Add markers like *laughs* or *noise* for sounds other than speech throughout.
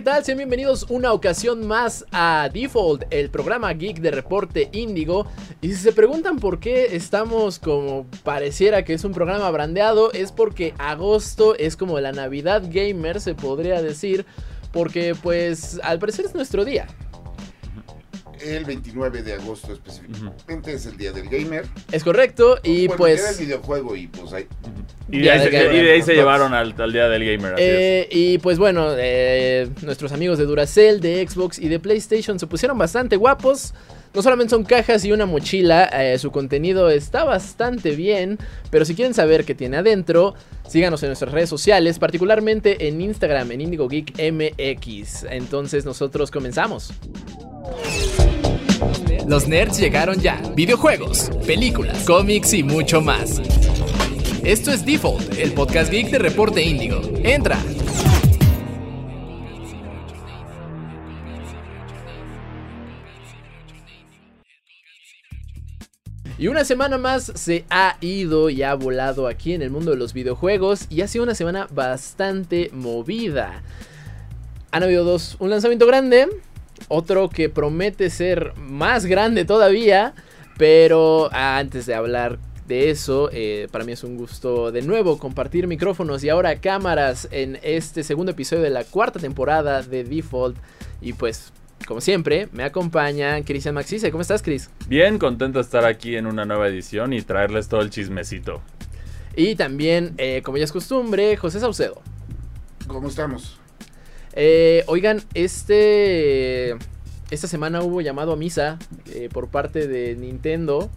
¿qué tal? Sean bienvenidos una ocasión más a Default, el programa geek de reporte Índigo. Y si se preguntan por qué estamos como pareciera que es un programa brandeado, es porque agosto es como la Navidad gamer, se podría decir, porque pues al parecer es nuestro día. El 29 de agosto específicamente es el día del gamer. Es correcto, y Bueno, pues... Era el videojuego y pues ahí. Y de ahí, se, gamer. y de ahí se llevaron al, al día del gamer. Así es. Eh, y pues bueno, eh, nuestros amigos de Duracell, de Xbox y de PlayStation se pusieron bastante guapos. No solamente son cajas y una mochila, eh, su contenido está bastante bien, pero si quieren saber qué tiene adentro, síganos en nuestras redes sociales, particularmente en Instagram, en Indigo Geek MX. Entonces nosotros comenzamos. Los nerds llegaron ya. Videojuegos, películas, cómics y mucho más. Esto es Default, el podcast geek de Reporte Índigo. Entra. Y una semana más se ha ido y ha volado aquí en el mundo de los videojuegos y ha sido una semana bastante movida. Han habido dos, un lanzamiento grande, otro que promete ser más grande todavía, pero antes de hablar de eso, eh, para mí es un gusto de nuevo compartir micrófonos y ahora cámaras en este segundo episodio de la cuarta temporada de Default y pues... Como siempre, me acompaña Cristian Maxice. ¿Cómo estás, Chris? Bien contento de estar aquí en una nueva edición y traerles todo el chismecito. Y también, eh, como ya es costumbre, José Saucedo. ¿Cómo estamos? Eh, oigan, este. Esta semana hubo llamado a misa eh, por parte de Nintendo.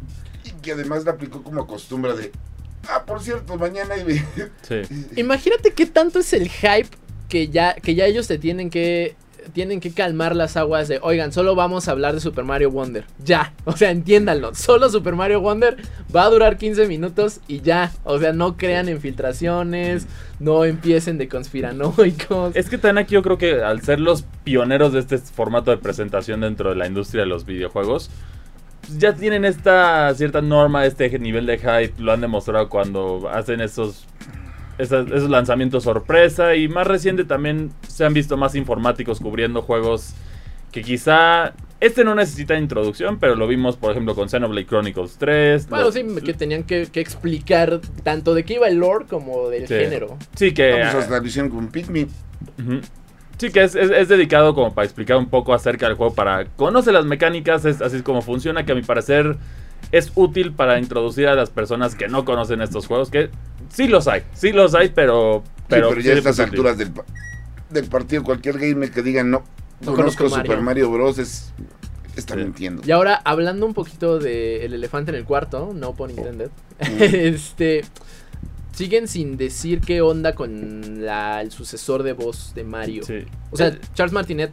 Y que además la aplicó como costumbre de. Ah, por cierto, mañana hay. Sí. *laughs* Imagínate qué tanto es el hype que ya, que ya ellos te tienen que. Tienen que calmar las aguas de, oigan, solo vamos a hablar de Super Mario Wonder. Ya, o sea, entiéndanlo. Solo Super Mario Wonder va a durar 15 minutos y ya. O sea, no crean en filtraciones, no empiecen de conspiranoicos. Es que también aquí yo creo que al ser los pioneros de este formato de presentación dentro de la industria de los videojuegos, ya tienen esta cierta norma, este nivel de hype, lo han demostrado cuando hacen esos, esos lanzamientos sorpresa y más reciente también se han visto más informáticos cubriendo juegos que quizá este no necesita introducción, pero lo vimos por ejemplo con Xenoblade Chronicles 3. Bueno, lo- sí, que tenían que, que explicar tanto de qué iba el lore como del Sí. género. Sí, que... Vamos hasta la visión con Pikmin. Ujú. Sí, que es, es- es dedicado como para explicar un poco acerca del juego, para conocer las mecánicas, es así es como funciona, que a mi parecer es útil para introducir a las personas que no conocen estos juegos, que sí los hay, sí los hay, pero... Pero, Pero, sí, pero ya a estas alturas del, del partido, cualquier gamer que diga no, No conozco conozco Super Mario". Mario Bros. Es, está Sí. mintiendo. Y ahora, hablando un poquito del elefante en el cuarto, no por intended, Mm. *laughs* este. Siguen sin decir qué onda con la- el sucesor de voz de Mario. Sí. O sea, Charles Martinet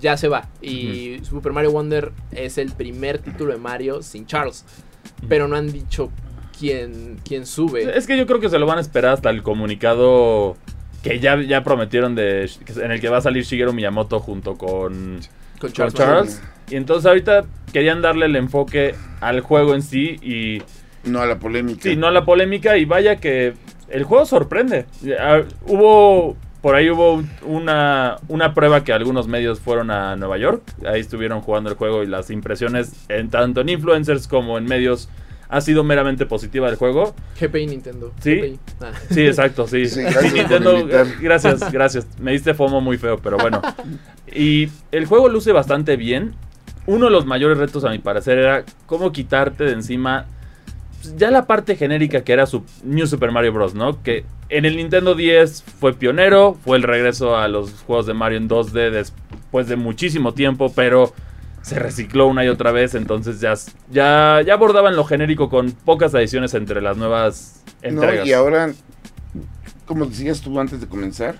ya se va. Y Super Mario Wonder es el primer título de Mario sin Charles. Pero no han dicho quién, quién sube. Es que yo creo que se lo van a esperar hasta el comunicado que ya, ya prometieron de en el que va a salir Shigeru Miyamoto junto con con con Charles. Charles. Y entonces ahorita querían darle el enfoque al juego en sí y No a la polémica. Sí, no a la polémica y vaya que el juego sorprende. Hubo, por ahí hubo un- una, una prueba que algunos medios fueron a Nueva York, ahí estuvieron jugando el juego y las impresiones en tanto en influencers como en medios ha sido meramente positiva del juego. GPI Nintendo. Sí. GPI. Ah. Sí, exacto, sí. *laughs* Sí, gracias Nintendo, *laughs* gracias, gracias. Me diste FOMO muy feo, pero bueno. Y el juego luce bastante bien. Uno de los mayores retos, a mi parecer, era cómo quitarte de encima ya la parte genérica que era su New Super Mario Bros., ¿no? Que en el Nintendo 10 fue pionero, fue el regreso a los juegos de Mario en 2D después de muchísimo tiempo, pero se recicló una y otra vez, entonces ya, ya, ya abordaban lo genérico con pocas adiciones entre las nuevas No, entregas. y ahora, como decías tú antes de comenzar,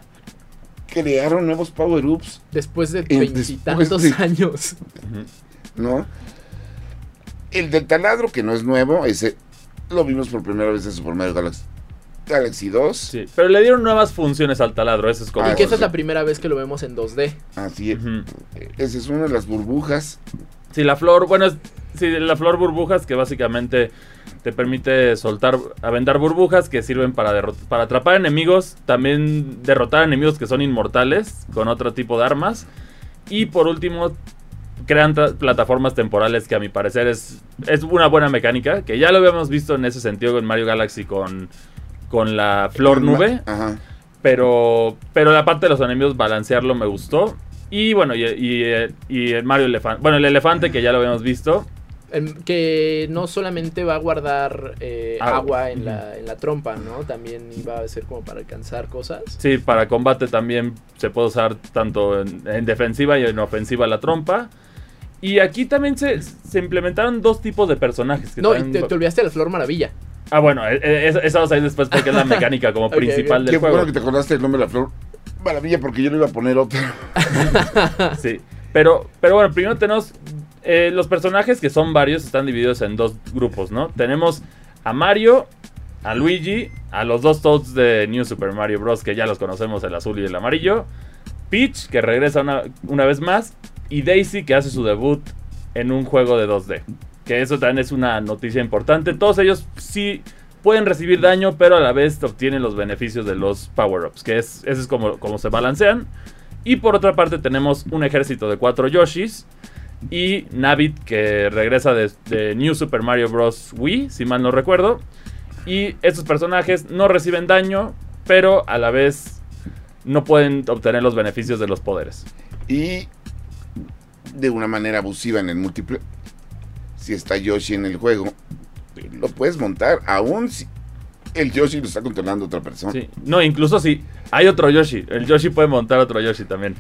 crearon nuevos power-ups, Después de Y veintitantos después de- años. *laughs* ¿no? El del taladro, que no es nuevo, ese lo vimos por primera vez en Super Mario Galaxy, Galaxy 2. Sí, pero le dieron nuevas funciones al taladro, eso es como... Ah, y que esta sí. es la primera vez que lo vemos en 2D. Así es. Ujú. Esa es una de las burbujas. Sí, la flor, bueno, es, sí, la flor burbujas que básicamente te permite soltar, aventar burbujas que sirven para, para atrapar enemigos, también derrotar enemigos que son inmortales con otro tipo de armas. Y por último, crean plataformas temporales que a mi parecer es, es una buena mecánica, que ya lo habíamos visto en ese sentido en Mario Galaxy con, con la flor nube. Ajá. Pero, pero la parte de los enemigos, balancearlo me gustó. Y bueno, y, y- y el Mario Elefante. Bueno, el elefante que ya lo habíamos visto. Em, que no solamente va a guardar eh, Ah, agua en la, en la trompa, ¿no? También iba a ser como para alcanzar cosas. Sí, para combate también se puede usar tanto en, en defensiva y en ofensiva la trompa. Y aquí también se, se implementaron dos tipos de personajes. Que No, y te, te olvidaste de la Flor Maravilla. Ah, bueno, e- e- esa esa vamos a ir después porque es la *laughs* mecánica como principal ok. del Qué juego. bueno que te acordaste el nombre de la flor. Maravilla, porque yo le iba a poner otro. *laughs* Sí, pero, pero bueno, primero tenemos eh, los personajes que son varios, están divididos en dos grupos, ¿no? Tenemos a Mario, a Luigi, a los dos Toads de New Super Mario Bros. que ya los conocemos, el azul y el amarillo, Peach, que regresa una, una vez más, y Daisy, que hace su debut en un juego de 2D. Que eso también es una noticia importante. Todos ellos sí pueden recibir daño, pero a la vez obtienen los beneficios de los power-ups, que es, eso es como, como se balancean. Y por otra parte tenemos un ejército de cuatro Yoshis y Navit que regresa de, de New Super Mario Bros. Wii, si mal no recuerdo. Y estos personajes no reciben daño, pero a la vez no pueden obtener los beneficios de los poderes. Y de una manera abusiva en el múltiple. Si está Yoshi en el juego, lo puedes montar, aún si el Yoshi lo está controlando otra persona. Sí. No, incluso si hay otro Yoshi, el Yoshi puede montar otro Yoshi también.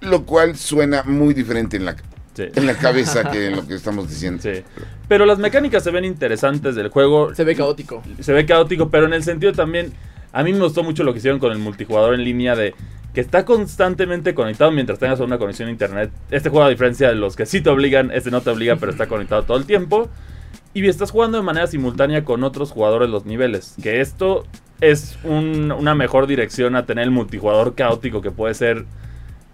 Lo cual suena muy diferente en la, Sí. en la cabeza que en lo que *laughs* estamos diciendo. Sí. Pero las mecánicas se ven interesantes del juego. Se ve caótico. se ve caótico, pero en el sentido también, a mí me gustó mucho lo que hicieron con el multijugador en línea de que está constantemente conectado mientras tengas una conexión a internet. Este juego, a diferencia de los que sí te obligan, este no te obliga, pero está conectado todo el tiempo. Y estás jugando de manera simultánea con otros jugadores los niveles. Que esto es un- una mejor dirección a tener el multijugador caótico que puede ser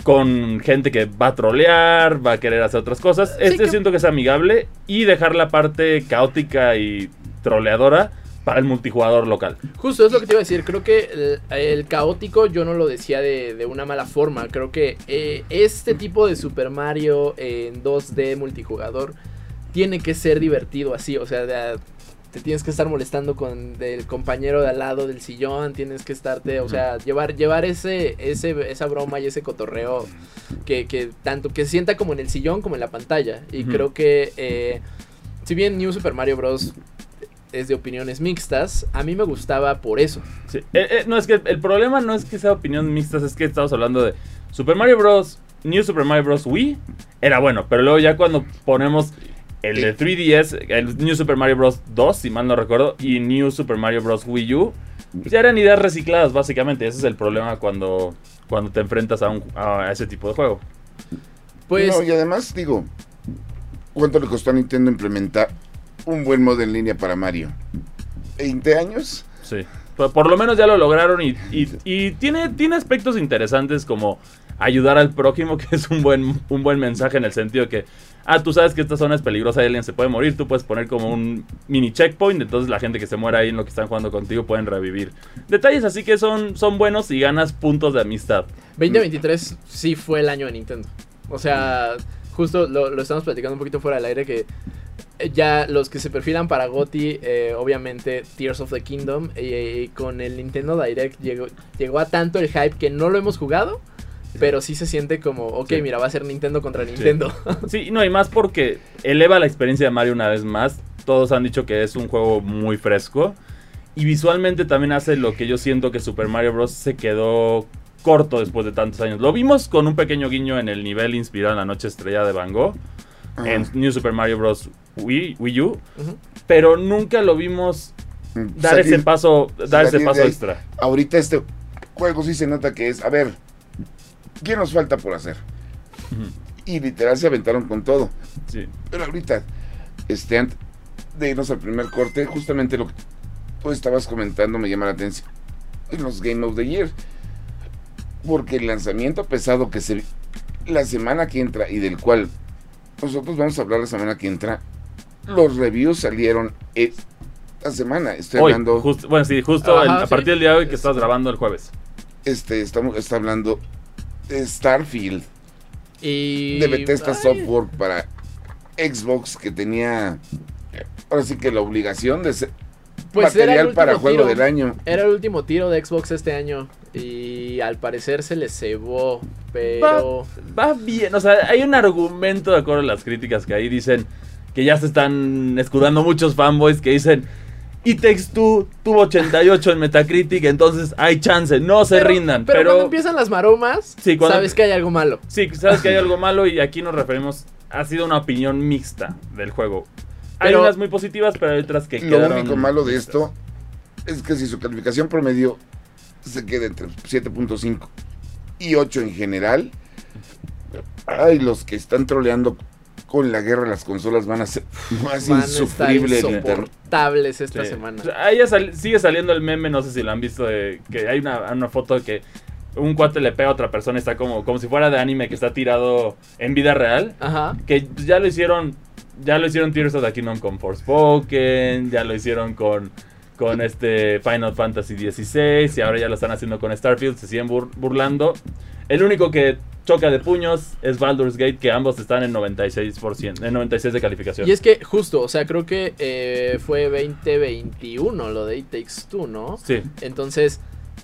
con gente que va a trolear, va a querer hacer otras cosas. Sí, Este que- siento que es amigable y dejar la parte caótica y troleadora para el multijugador local. Justo es lo que te iba a decir. Creo que el, el caótico yo no lo decía de, de una mala forma. Creo que eh, este tipo de Super Mario en 2D multijugador tiene que ser divertido así. O sea, de- te tienes que estar molestando con el compañero de al lado del sillón. Tienes que estarte, o sea, llevar, llevar ese, ese, esa broma y ese cotorreo que, que tanto que se sienta como en el sillón como en la pantalla. Y creo que eh, si bien New Super Mario Bros. Es de opiniones mixtas, a mí me gustaba por eso. Sí. Eh, eh, no, es que el problema no es que sea opinión mixtas, es que estamos hablando de Super Mario Bros. New Super Mario Bros. Wii era bueno, pero luego ya cuando ponemos el de 3DS, el New Super Mario Bros. 2, si mal no recuerdo, y New Super Mario Bros. Wii U, pues ya eran ideas recicladas, básicamente. Ese es el problema cuando, cuando te enfrentas a, un, a ese tipo de juego. Pues No, y además, digo, ¿cuánto le costó a Nintendo implementar un buen modo en línea para Mario? ¿20 años? Sí. Por, por lo menos ya lo lograron y, y- y tiene, tiene aspectos interesantes como ayudar al prójimo, *laughs* que es un buen, un buen mensaje en el sentido que, ah, tú sabes que esta zona es peligrosa y alguien se puede morir, tú puedes poner como un mini checkpoint, entonces la gente que se muera ahí en lo que están jugando contigo pueden revivir. Detalles así que son, son buenos y ganas puntos de amistad. 2023 sí fue el año de Nintendo. O sea, justo lo, lo estamos platicando un poquito fuera del aire que ya los que se perfilan para GOTY, eh, obviamente Tears of the Kingdom, eh, y con el Nintendo Direct llegó, llegó a tanto el hype que no lo hemos jugado, pero sí se siente como, ok, Sí. mira, va a ser Nintendo contra Nintendo. *laughs* Sí, *laughs* no, y más porque eleva la experiencia de Mario una vez más. Todos han dicho que es un juego muy fresco. Y visualmente también hace lo que yo siento que Super Mario Bros. se quedó corto después de tantos años. Lo vimos con un pequeño guiño en el nivel inspirado en la noche estrellada de Van Gogh. Ajá. En New Super Mario Bros. Wii, Wii U. Pero nunca lo vimos Mm, dar salir- ese paso, dar ese paso extra. Ahorita este juego sí se nota que es, a ver, ¿qué nos falta por hacer? Y literal se aventaron con todo. Sí. Pero ahorita, este, antes de irnos al primer corte, justamente lo que tú estabas comentando me llama la atención. Los Game of the Year. Porque el lanzamiento pesado que se la semana que entra y del cual nosotros vamos a hablar la semana que entra los reviews salieron esta semana. Estoy Hoy, hablando, justo- bueno, sí, justo Ajá, el- a partir del día de hoy que estás grabando el jueves. este, estamos, está hablando de Starfield, Y. de Bethesda Ay, Software para Xbox que tenía ahora sí que la obligación de ser Pues era el material para juego tiro. del año. Era el último tiro de Xbox este año. Y al parecer se le cebó. Pero. Va bien, o sea, hay un argumento de acuerdo a las críticas que ahí dicen que ya se están escudando muchos fanboys que dicen It Takes Two tuvo 88 en Metacritic, entonces hay chance, no se pero- rindan. Pero, Pero, cuando empiezan las maromas, Sí, cuando- sabes que hay algo malo. sí, sabes que hay algo malo y aquí nos referimos, ha sido una opinión mixta del juego. Hay Pero- unas muy positivas, pero hay otras que Lo único malo de mixtas. esto es que si su calificación promedio se queda entre 7.5 y 8 en general, ay, los que están troleando con la guerra las consolas van a ser *laughs* más Van a estar insoportables esta Sí. semana. O sea, ahí ya sal- sigue saliendo el meme, no sé si lo han visto, de que hay una, una foto de que un cuate le pega a otra persona, está como, como si fuera de anime que está tirado en vida real. Ajá. Que ya lo hicieron, ya lo hicieron Tears of the Kingdom con Forspoken, ya lo hicieron con, con este Final Fantasy XVI y ahora ya lo están haciendo con Starfield, se siguen bur- burlando. El único que choca de puños es Baldur's Gate, que ambos están en 96%, en 96 de calificación. Y es que justo, o sea, creo que eh, fue 2021 lo de It Takes Two, ¿no? Sí. Entonces,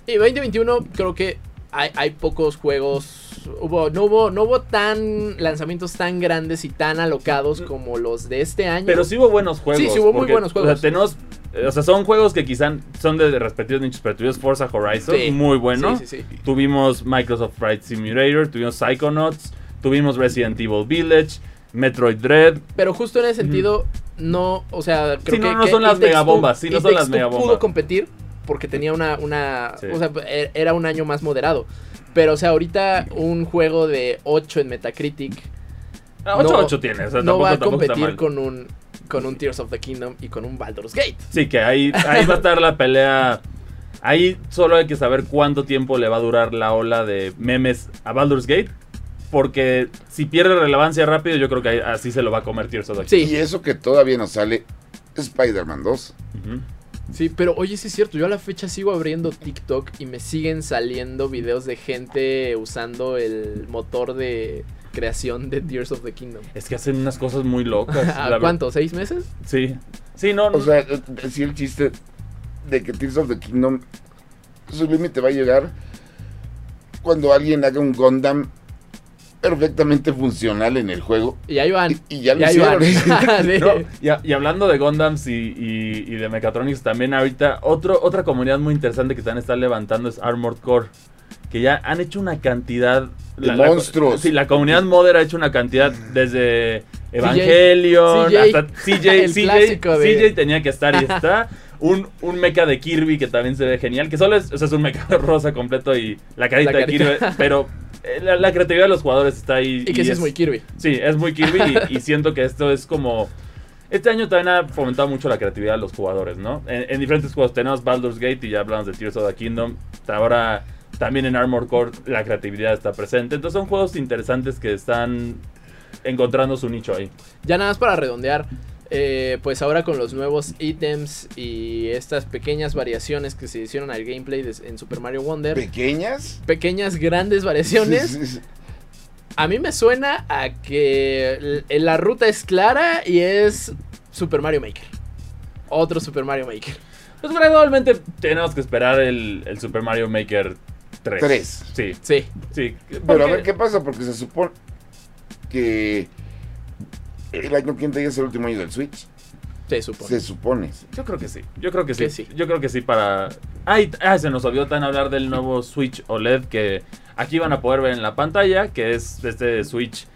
y 2021 creo que hay, hay pocos juegos. Hubo, no hubo, no hubo tan lanzamientos tan grandes y tan alocados como los de este año. Pero sí hubo buenos juegos. Sí, sí hubo muy buenos juegos. O sea, tenemos, eh, o sea, son juegos que quizás son de respectivos nichos, pero tuvimos Forza Horizon, Sí. muy bueno. Sí, sí, sí. Tuvimos Microsoft Flight Simulator, tuvimos Psychonauts, tuvimos Resident Evil Village, Metroid Dread. Pero justo en ese sentido, no, o sea, creo que. no, no que son las megabombas, sí, no son las megabombas. pudo competir porque tenía una. una Sí. O sea, e- era un año más moderado. Pero, o sea, ahorita un juego de 8 en Metacritic 8 No- 8 tiene, o sea, no tampoco, va a competir con un, con un Tears of the Kingdom y con un Baldur's Gate. Sí, que ahí, ahí va a estar la pelea. Ahí solo hay que saber cuánto tiempo le va a durar la ola de memes a Baldur's Gate. Porque si pierde relevancia rápido, yo creo que así se lo va a comer Tears of the Sí. Y eso que todavía no sale Spider-Man 2. Ujú. Sí, pero oye, sí es cierto, yo a la fecha sigo abriendo TikTok y me siguen saliendo videos de gente usando el motor de creación de Tears of the Kingdom. Es que hacen unas cosas muy locas. *laughs* la ¿A ver- cuánto? ¿Seis meses? Sí. Sí, no, no. O sea, decía el chiste de que Tears of the Kingdom, su límite va a llegar cuando alguien haga un Gundam perfectamente funcional en el juego. Y ahí van. Y, y ya lo Y hicieron. *laughs* *laughs* No, y, a- y hablando de Gundams y, y- y de Mechatronics, también ahorita otro, otra comunidad muy interesante que también está levantando es Armored Core. Que ya han hecho una cantidad... De monstruos. sí, la comunidad modder ha hecho una cantidad desde Evangelion CJ, hasta CJ. *laughs* el CJ, de- CJ tenía que estar y está. Un, un mecha de Kirby que también se ve genial. Que solo es, o sea, es un mecha rosa completo y la carita, La de Kirby. carita. Pero la, la creatividad de los jugadores está ahí. Y que sí es muy Kirby. Sí, es muy Kirby y, *laughs* y siento que esto es como... Este año también ha fomentado mucho la creatividad de los jugadores, ¿no? En, en diferentes juegos tenemos Baldur's Gate y ya hablamos de Tears of the Kingdom. Ahora también en Armor Core la creatividad está presente. Entonces son juegos interesantes que están encontrando su nicho ahí. Ya nada más para redondear, eh, pues ahora con los nuevos ítems y estas pequeñas variaciones que se hicieron al gameplay de- en Super Mario Wonder, ¿Pequeñas? pequeñas grandes variaciones, a mí me suena a que la ruta es clara y es Super Mario Maker. Otro Super Mario Maker. Pues gradualmente tenemos que esperar el, el Super Mario Maker 3. Tres. Sí, Sí, sí. Pero a ver qué pasa, porque se supone que el año que entra ya es el último año del Switch. se supone. Se supone. Yo creo que sí. Yo creo que sí. Que sí. Yo creo que sí para. Ay, ah, se nos olvidó tan hablar del nuevo Switch OLED que aquí van a poder ver en la pantalla, que es este Switch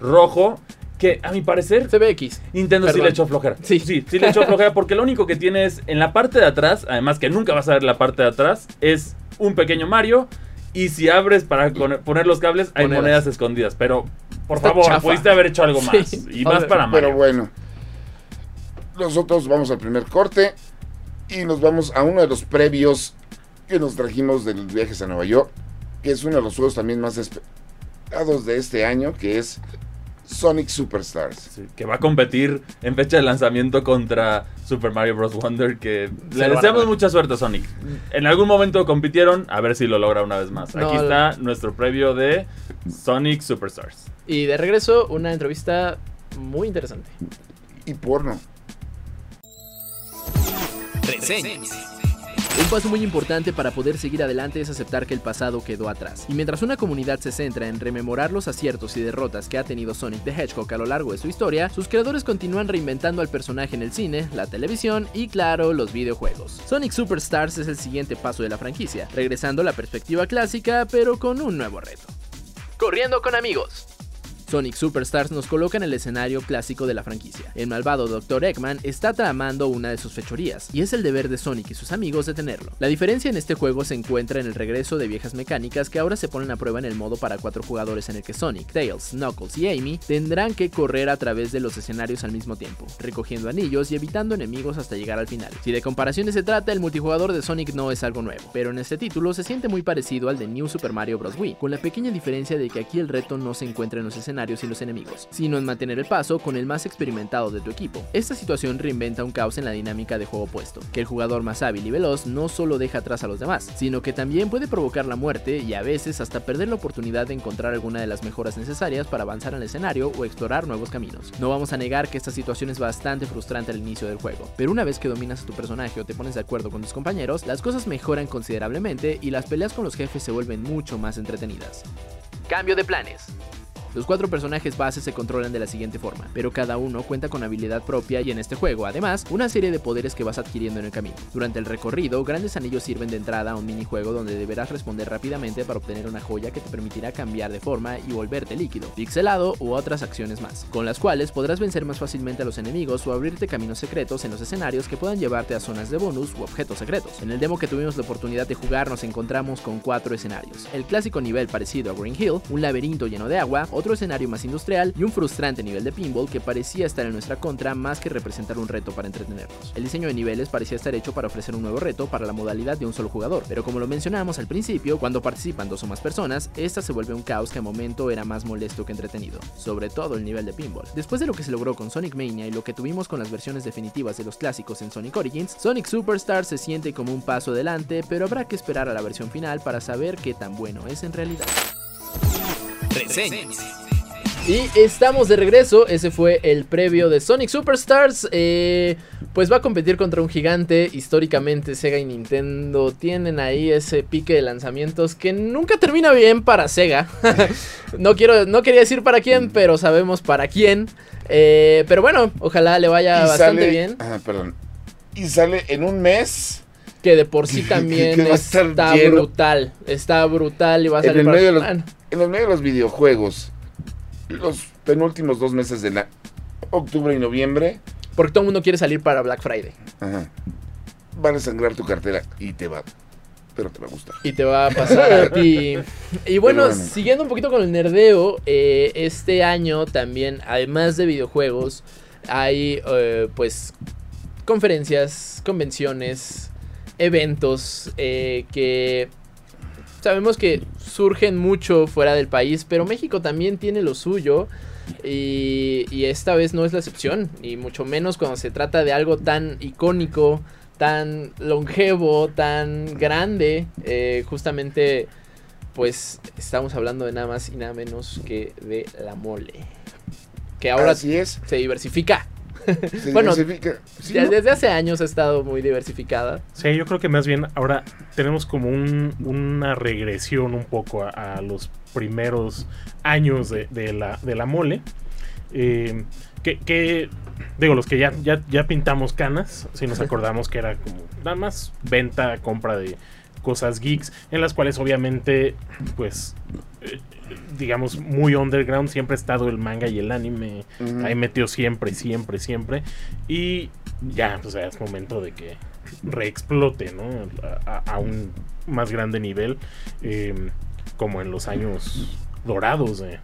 rojo. Que a mi parecer CBX. Nintendo sí le echó flojera. Sí. sí, sí le echó flojera porque lo único que tiene es en la parte de atrás, además que nunca vas a ver la parte de atrás, es un pequeño Mario. Y si abres para poner los cables, hay Monedas. monedas escondidas. Pero, por favor, chafa. pudiste haber hecho algo *laughs* más. Sí. Y más para Mario. Pero bueno, nosotros vamos al primer corte y nos vamos a uno de los previos que nos trajimos del viajes a Nueva York, que es uno de los juegos también más esperados de este año, que es Sonic Superstars. Sí, que va a competir en fecha de lanzamiento contra Super Mario Bros. Wonder. Que Se le deseamos mucha suerte a Sonic. En algún momento compitieron, a ver si lo logra una vez más. No, Aquí está nuestro previo de Sonic Superstars. Y de regreso, una entrevista muy interesante. Y porno. Reseñas. Un paso muy importante para poder seguir adelante es aceptar que el pasado quedó atrás. Y mientras una comunidad se centra en rememorar los aciertos y derrotas que ha tenido Sonic the Hedgehog a lo largo de su historia, sus creadores continúan reinventando al personaje en el cine, la televisión y claro, los videojuegos. Sonic Superstars es el siguiente paso de la franquicia, regresando a la perspectiva clásica pero con un nuevo reto. Corriendo con amigos. Sonic Superstars nos coloca en el escenario clásico de la franquicia. El malvado Dr. Eggman está tramando una de sus fechorías, y es el deber de Sonic y sus amigos detenerlo. La diferencia en este juego se encuentra en el regreso de viejas mecánicas que ahora se ponen a prueba en el modo para cuatro jugadores en el que Sonic, Tails, Knuckles y Amy tendrán que correr a través de los escenarios al mismo tiempo, recogiendo anillos y evitando enemigos hasta llegar al final. Si de comparaciones se trata, el multijugador de Sonic no es algo nuevo, pero en este título se siente muy parecido al de New Super Mario Bros. Wii, con la pequeña diferencia de que aquí el reto no se encuentra en los escenarios y los enemigos, sino en mantener el paso con el más experimentado de tu equipo. Esta situación reinventa un caos en la dinámica de juego opuesto, que el jugador más hábil y veloz no solo deja atrás a los demás, sino que también puede provocar la muerte y a veces hasta perder la oportunidad de encontrar alguna de las mejoras necesarias para avanzar en el escenario o explorar nuevos caminos. No vamos a negar que esta situación es bastante frustrante al inicio del juego, pero una vez que dominas a tu personaje o te pones de acuerdo con tus compañeros, las cosas mejoran considerablemente y las peleas con los jefes se vuelven mucho más entretenidas. Cambio de planes. Los cuatro personajes base se controlan de la siguiente forma, pero cada uno cuenta con habilidad propia y en este juego, además, una serie de poderes que vas adquiriendo en el camino. Durante el recorrido, grandes anillos sirven de entrada a un minijuego donde deberás responder rápidamente para obtener una joya que te permitirá cambiar de forma y volverte líquido, pixelado u otras acciones más, con las cuales podrás vencer más fácilmente a los enemigos o abrirte caminos secretos en los escenarios que puedan llevarte a zonas de bonus u objetos secretos. En el demo que tuvimos la oportunidad de jugar nos encontramos con cuatro escenarios. El clásico nivel parecido a Green Hill, un laberinto lleno de agua, otro escenario más industrial y un frustrante nivel de pinball que parecía estar en nuestra contra más que representar un reto para entretenernos. El diseño de niveles parecía estar hecho para ofrecer un nuevo reto para la modalidad de un solo jugador, pero como lo mencionamos al principio, cuando participan dos o más personas, esta se vuelve un caos que a momento era más molesto que entretenido, sobre todo el nivel de pinball. Después de lo que se logró con Sonic Mania y lo que tuvimos con las versiones definitivas de los clásicos en Sonic Origins, Sonic Superstar se siente como un paso adelante, pero habrá que esperar a la versión final para saber qué tan bueno es en realidad. Reseñas. Y estamos de regreso, ese fue el previo de Sonic Superstars. eh, pues va a competir contra un gigante. Históricamente Sega y Nintendo tienen ahí ese pique de lanzamientos que nunca termina bien para Sega. *laughs* no, quiero, no quería decir para quién, pero sabemos para quién. Eh, pero bueno, ojalá le vaya Y bastante sale- bien. Ah, perdón. Y sale en un mes. Que de por sí *laughs* también que está brutal. Está brutal y va a En salir el, para- medio de los, en el medio de los videojuegos. Los penúltimos dos meses de la octubre y noviembre. Porque todo el mundo quiere salir para Black Friday. Ajá, van a sangrar tu cartera y te va. Pero te va a gustar. Y te va a pasar a ti. *laughs* Y bueno. siguiendo un poquito con el nerdeo, eh, este año también, además de videojuegos, hay eh, pues conferencias, convenciones, eventos eh, que sabemos que surgen mucho fuera del país, pero México también tiene lo suyo. Y, y esta vez no es la excepción, y mucho menos cuando se trata de algo tan icónico, tan longevo, tan grande. eh, justamente, pues estamos hablando de nada más y nada menos que de la mole. Que ahora Así es. se diversifica. *laughs* Se Bueno, diversifica. Sí, Ya ¿no? Desde hace años ha estado muy diversificada. Sí, yo creo que más bien ahora tenemos como un- una regresión un poco a, a los primeros años de, de la, de la mole. Eh, que, que, digo, los que ya, ya, ya pintamos canas, si nos *laughs* acordamos que era como nada más venta, compra de cosas geeks, en las cuales obviamente, pues, digamos, muy underground siempre ha estado el manga y el anime ahí metió siempre, siempre, siempre. Y ya, o sea, es momento de que reexplote, ¿no? A, un más grande nivel, eh, como en los años dorados de,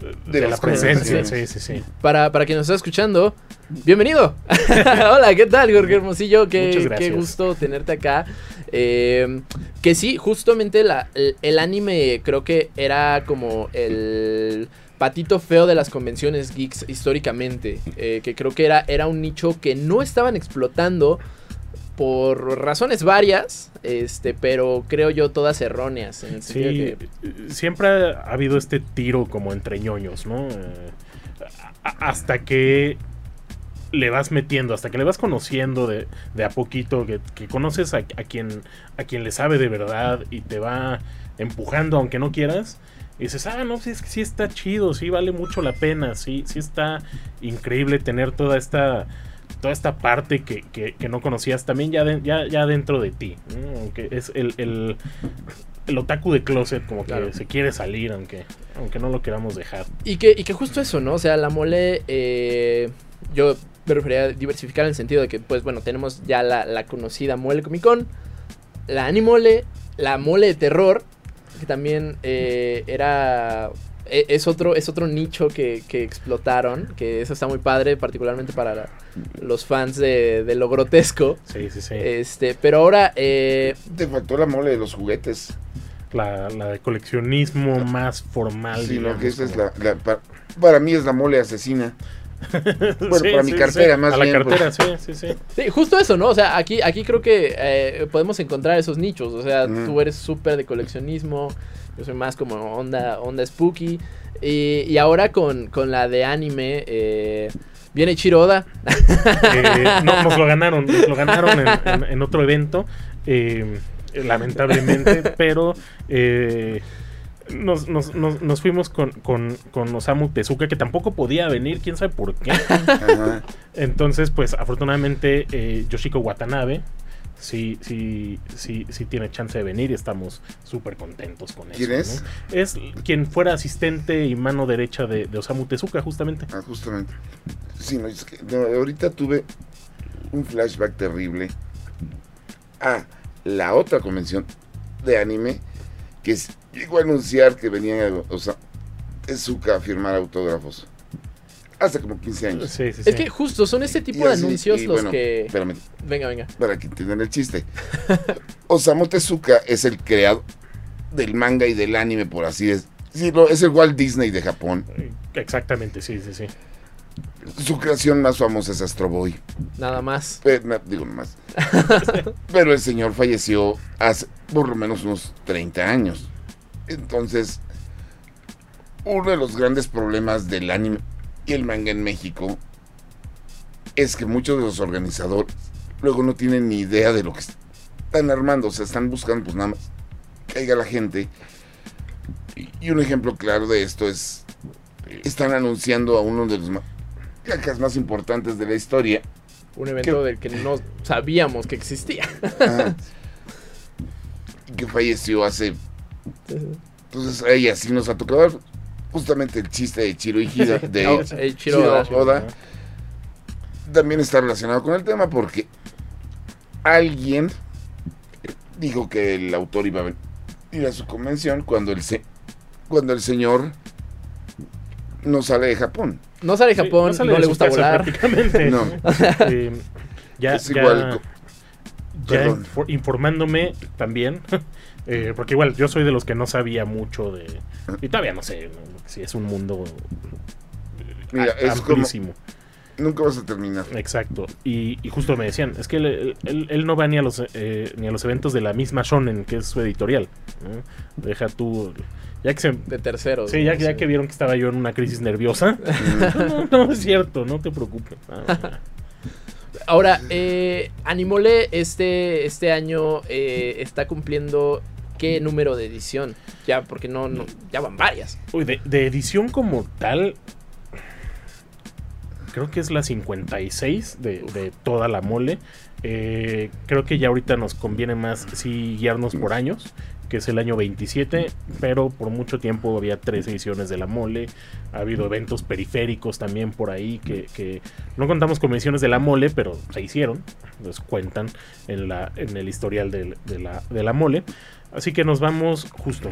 de De la presencia. Sí, sí, sí. Para, para quien nos está escuchando, bienvenido. *laughs* Hola, ¿qué tal, Jorge Hermosillo? Qué, qué gusto tenerte acá. Eh, que sí, justamente la- el, el anime creo que era como el patito feo de las convenciones geeks históricamente. eh, que creo que era, era un nicho que no estaban explotando por razones varias, este, pero creo yo todas erróneas. En el sentido Sí, que- siempre ha habido este tiro como entre ñoños, ¿no? Eh, hasta que le vas metiendo, hasta que le vas conociendo de, de a poquito, que, que conoces a, a quien, a quien le sabe de verdad y te va empujando aunque no quieras. Y dices, ah, no, sí, es que sí está chido, sí vale mucho la pena, sí, sí está increíble tener toda esta toda esta parte que, que- que no conocías también ya, de- ya, ya dentro de ti. ¿no? Aunque es el, el, el otaku de closet como que Claro. se quiere salir aunque, aunque no lo queramos dejar. Y que, y que justo eso, ¿no? O sea, la mole, eh, yo me refería a diversificar en el sentido de que, pues bueno, tenemos ya la, la conocida mole Comic Con, la Animole, la mole de terror, que también eh, era... e- Es otro, es otro nicho que, que explotaron, que eso está muy padre, particularmente para la- los fans de, de lo grotesco. Sí, sí, sí. Este, pero ahora, eh, Te faltó la mole de los juguetes. la, la de coleccionismo más formal. Sí, digamos, que esa es la, la- pa- para mí es la mole asesina. *laughs* Bueno, Sí, para mi cartera, sí. más A la bien, pues. cartera, sí, sí, sí. Sí, justo eso, ¿no? O sea, aquí, aquí creo que eh, podemos encontrar esos nichos. O sea, Ujú. tú eres súper de coleccionismo. Yo soy más como onda, onda spooky. Y, y ahora con, con la de anime, eh, viene Chiroda. Eh, *laughs* no, nos lo ganaron, nos lo ganaron en, en- en otro evento, eh, lamentablemente, *laughs* pero eh, nos, nos- nos- nos fuimos con, con, con Osamu Tezuka, que tampoco podía venir, quién sabe por qué. Ajá. Entonces, pues afortunadamente eh, Yoshiko Watanabe sí, sí, sí, sí tiene chance de venir y estamos súper contentos con ¿Quién eso. es? ¿no? Es quien fuera asistente y mano derecha de, de Osamu Tezuka, justamente. Ah, justamente. Sí, no, es que no, ahorita tuve un flashback terrible a la otra convención de anime que s- llegó a anunciar que venían o sea, Tezuka a firmar autógrafos. Hace como 15 años. Sí, sí, sí. Es que justo son este tipo Y de así- anuncios y los bueno, que... Espérame, Venga, venga. para que entiendan el chiste. *laughs* Osamu Tezuka es el creador del manga y del anime, por así decirlo. Es el Walt Disney de Japón. Exactamente, sí, sí, sí. Su creación más famosa es Astro Boy. Nada más. Pero, no, digo nomás. *laughs* Pero el señor falleció hace por lo menos unos 30 años. Entonces, uno de los grandes problemas del anime y el manga en México es que muchos de los organizadores luego no tienen ni idea de lo que están armando. O sea, están buscando pues nada más que caiga la gente. Y, un ejemplo claro de esto es, están anunciando a uno de los ma- mangakas más importantes de la historia. Un evento del que no sabíamos que existía. *laughs* Que falleció hace. Entonces, ahí así nos ha tocado ver justamente el chiste de Chiro Hida, *laughs* de el Chiro Oda. Oda, también está relacionado con el tema porque alguien dijo que el autor iba a venir a su convención cuando el, se- cuando el señor no sale de Japón. No sale de Sí, Japón, no, sale de le gusta volar. prácticamente. *laughs* No. Eh, ya, Es ya- igual. informándome también, eh, porque igual yo soy de los que no sabía mucho de... Y todavía no sé, ¿no? si es un mundo eh, Mira, a- es como- amplísimo. Nunca vas a terminar. Exacto. Y, y justo me decían, es que él, él- él no va ni a los eh, ni a los eventos de la misma Shonen, que es su editorial. ¿no? Deja tú... Ya que se... De terceros. Sí, ya, ¿no? ya Sí. que vieron que estaba yo en una crisis nerviosa. *laughs* No, no es cierto, no te preocupes. Ah, Ahora, eh, Animole este, este año eh, está cumpliendo qué número de edición. Ya, porque no, no ya van varias. Uy, de, de edición como tal, creo que es la 56 de, de toda la mole. Eh, creo que ya ahorita nos conviene más sí guiarnos por años, que es el año 27, pero por mucho tiempo había tres ediciones de la mole. Ha habido eventos periféricos también por ahí que, no contamos con ediciones de la mole, pero se hicieron, los cuentan en, la, en el historial de, la, de la mole. Así que nos vamos justo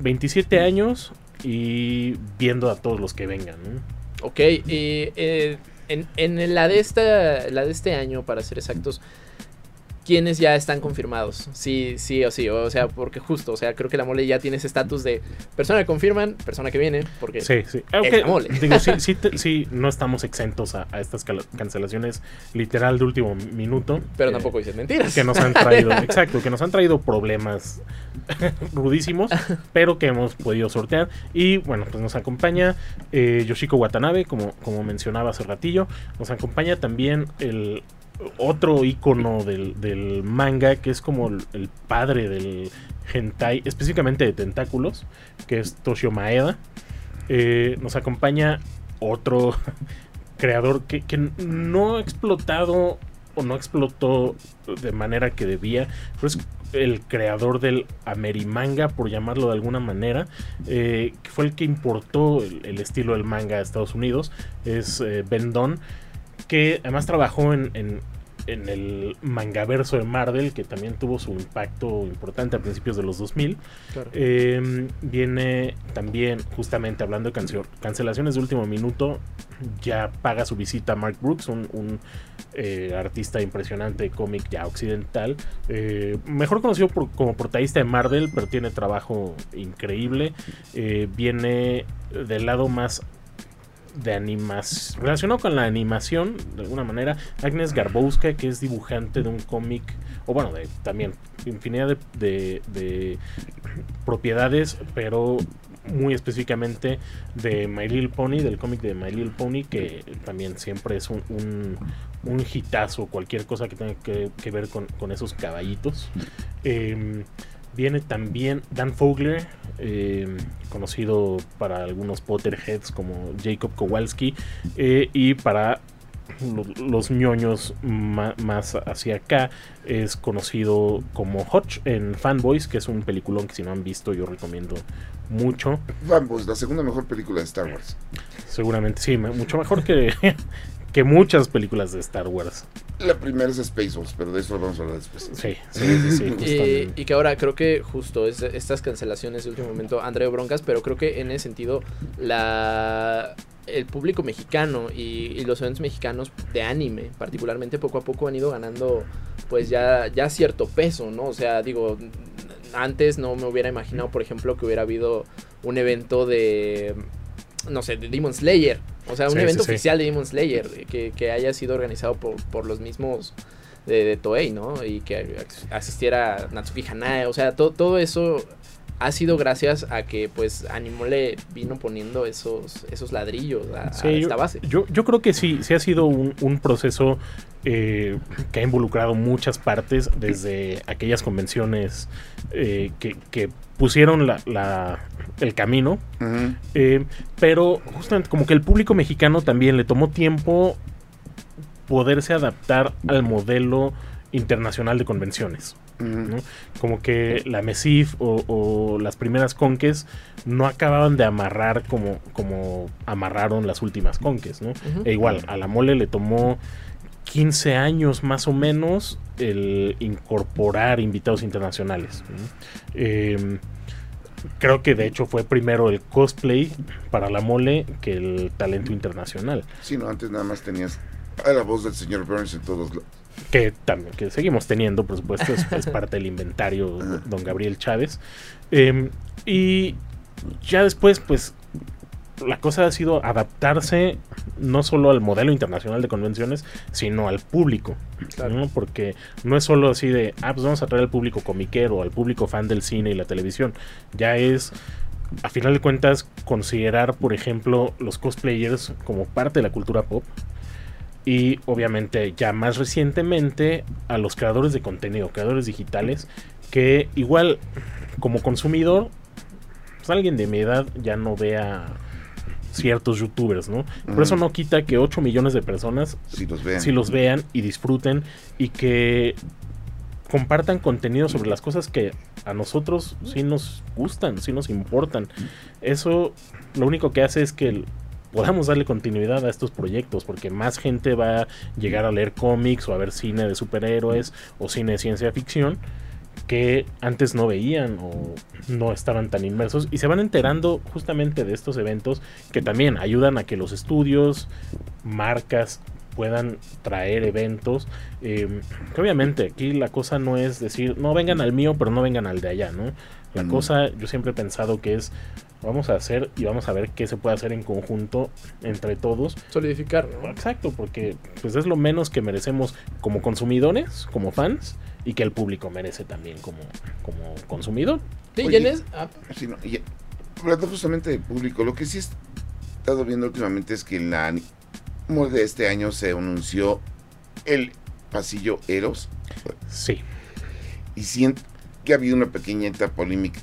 27 años y viendo a todos los que vengan. ¿no? Ok, y, eh, en, en la, de esta, la de este año, para ser exactos, quiénes ya están confirmados. Sí, sí o sí. O sea, porque justo, o sea, creo que la mole ya tiene ese estatus de persona que confirman, persona que viene, porque Sí, sí. es Aunque, la mole. digo, sí, *laughs* sí, te- sí, no estamos exentos a, a estas cancelaciones literal de último minuto. Pero que- tampoco dicen mentiras. que nos han traído, *laughs* exacto, que nos han traído problemas *laughs* rudísimos, pero que hemos podido sortear. Y bueno, pues nos acompaña eh, Yoshiko Watanabe, como, como mencionaba hace ratillo. Nos acompaña también el otro icono del, del manga, que es como el, padre del hentai, específicamente de tentáculos, que es Toshio Maeda. Eh, nos acompaña otro *laughs* creador que, que no ha explotado o no explotó de manera que debía, pero es el creador del Amerimanga, por llamarlo de alguna manera, eh, que fue el que importó el, el estilo del manga a Estados Unidos, es eh, Ben Don, que además trabajó en, en- en el mangaverso de Marvel, que también tuvo su impacto importante a principios de los 2000. Claro. Eh, viene también, justamente hablando de cancelaciones de último minuto, ya paga su visita a Mark Brooks, un, un, eh, artista impresionante de cómic ya occidental, eh, mejor conocido por- como portadista de Marvel, pero tiene trabajo increíble. Eh, viene del lado más de animación, relacionado con la animación, de alguna manera, Agnes Garbowska, que es dibujante de un cómic, o bueno, de, también infinidad de, de- de propiedades, pero muy específicamente de My Little Pony, del cómic de My Little Pony, que también siempre es un, un, un hitazo, cualquier cosa que tenga que, ver con, con esos caballitos. Eh, viene también Dan Fogler, eh, conocido para algunos Potterheads como Jacob Kowalski, eh, y para lo- los ñoños ma- más hacia acá es conocido como Hotch en Fanboys, que es un peliculón que si no han visto yo recomiendo mucho. Vamos, la segunda mejor película de Star Wars. Seguramente sí, mucho mejor que, *laughs* que muchas películas de Star Wars. La primera es Spaceballs, pero de eso lo vamos a hablar después. Sí, sí, sí, sí, *laughs* Y, que ahora creo que justo es, estas cancelaciones de último momento han traído broncas, pero creo que en ese sentido la el público mexicano y, y los eventos mexicanos de anime particularmente poco a poco han ido ganando pues ya, ya cierto peso, ¿no? O sea, digo, antes no me hubiera imaginado, por ejemplo, que hubiera habido un evento de, no sé, de Demon Slayer. O sea, un Sí, evento sí, oficial de Demon Slayer que, que haya sido organizado por, por los mismos de, de Toei, ¿no? Y que asistiera Natsuki Hanae. O sea, to- todo eso ha sido gracias a que pues Animole vino poniendo esos, esos ladrillos a, a Sí, esta yo, base. Yo, yo creo que sí, sí ha sido un, un proceso eh, que ha involucrado muchas partes, desde aquellas convenciones eh, que, que pusieron la, la- el camino, eh, pero justamente como que el público mexicano también le tomó tiempo poderse adaptar al modelo internacional de convenciones. ¿no? Como que la MESIF o, o las primeras conques no acababan de amarrar como, como amarraron las últimas conques, ¿no? E igual, a la mole le tomó 15 años más o menos el incorporar invitados internacionales. Eh, creo que de hecho fue primero el cosplay para la mole que el talento internacional. Sí, no, antes nada más tenías a la voz del señor Burns en todos lados. que también que seguimos teniendo, por supuesto, es, es parte del inventario don Gabriel Chávez. Eh, y ya después, pues, la cosa ha sido adaptarse no solo al modelo internacional de convenciones, sino al público. Claro. ¿no? Porque no es solo así de, ah, pues vamos a traer al público comiquero, al público fan del cine y la televisión. Ya es a final de cuentas, considerar, por ejemplo, los cosplayers como parte de la cultura pop. Y obviamente ya más recientemente a los creadores de contenido, creadores digitales, que igual como consumidor, pues alguien de mi edad ya no vea ciertos youtubers, ¿no? Por eso no quita que 8 millones de personas Si los vean. si los vean y disfruten y que compartan contenido sobre las cosas que a nosotros sí nos gustan, sí nos importan. Eso lo único que hace es que el- podamos darle continuidad a estos proyectos porque más gente va a llegar a leer cómics o a ver cine de superhéroes o cine de ciencia ficción que antes no veían o no estaban tan inmersos y se van enterando justamente de estos eventos que también ayudan a que los estudios, marcas puedan traer eventos. que obviamente aquí la cosa no es decir, no vengan al mío, pero no vengan al de allá, ¿no? La cosa, yo siempre he pensado que es, vamos a hacer y vamos a ver qué se puede hacer en conjunto entre todos. Solidificar, ¿no? Exacto, porque pues es lo menos que merecemos como consumidores, como fans, y que el público merece también como, como consumidor. Sí, Oye. Ah, Sí, no, y hablando justamente de público, lo que sí he estado viendo últimamente es que en la de este año se anunció el pasillo Eros Sí. y siento que ha habido una pequeña polémica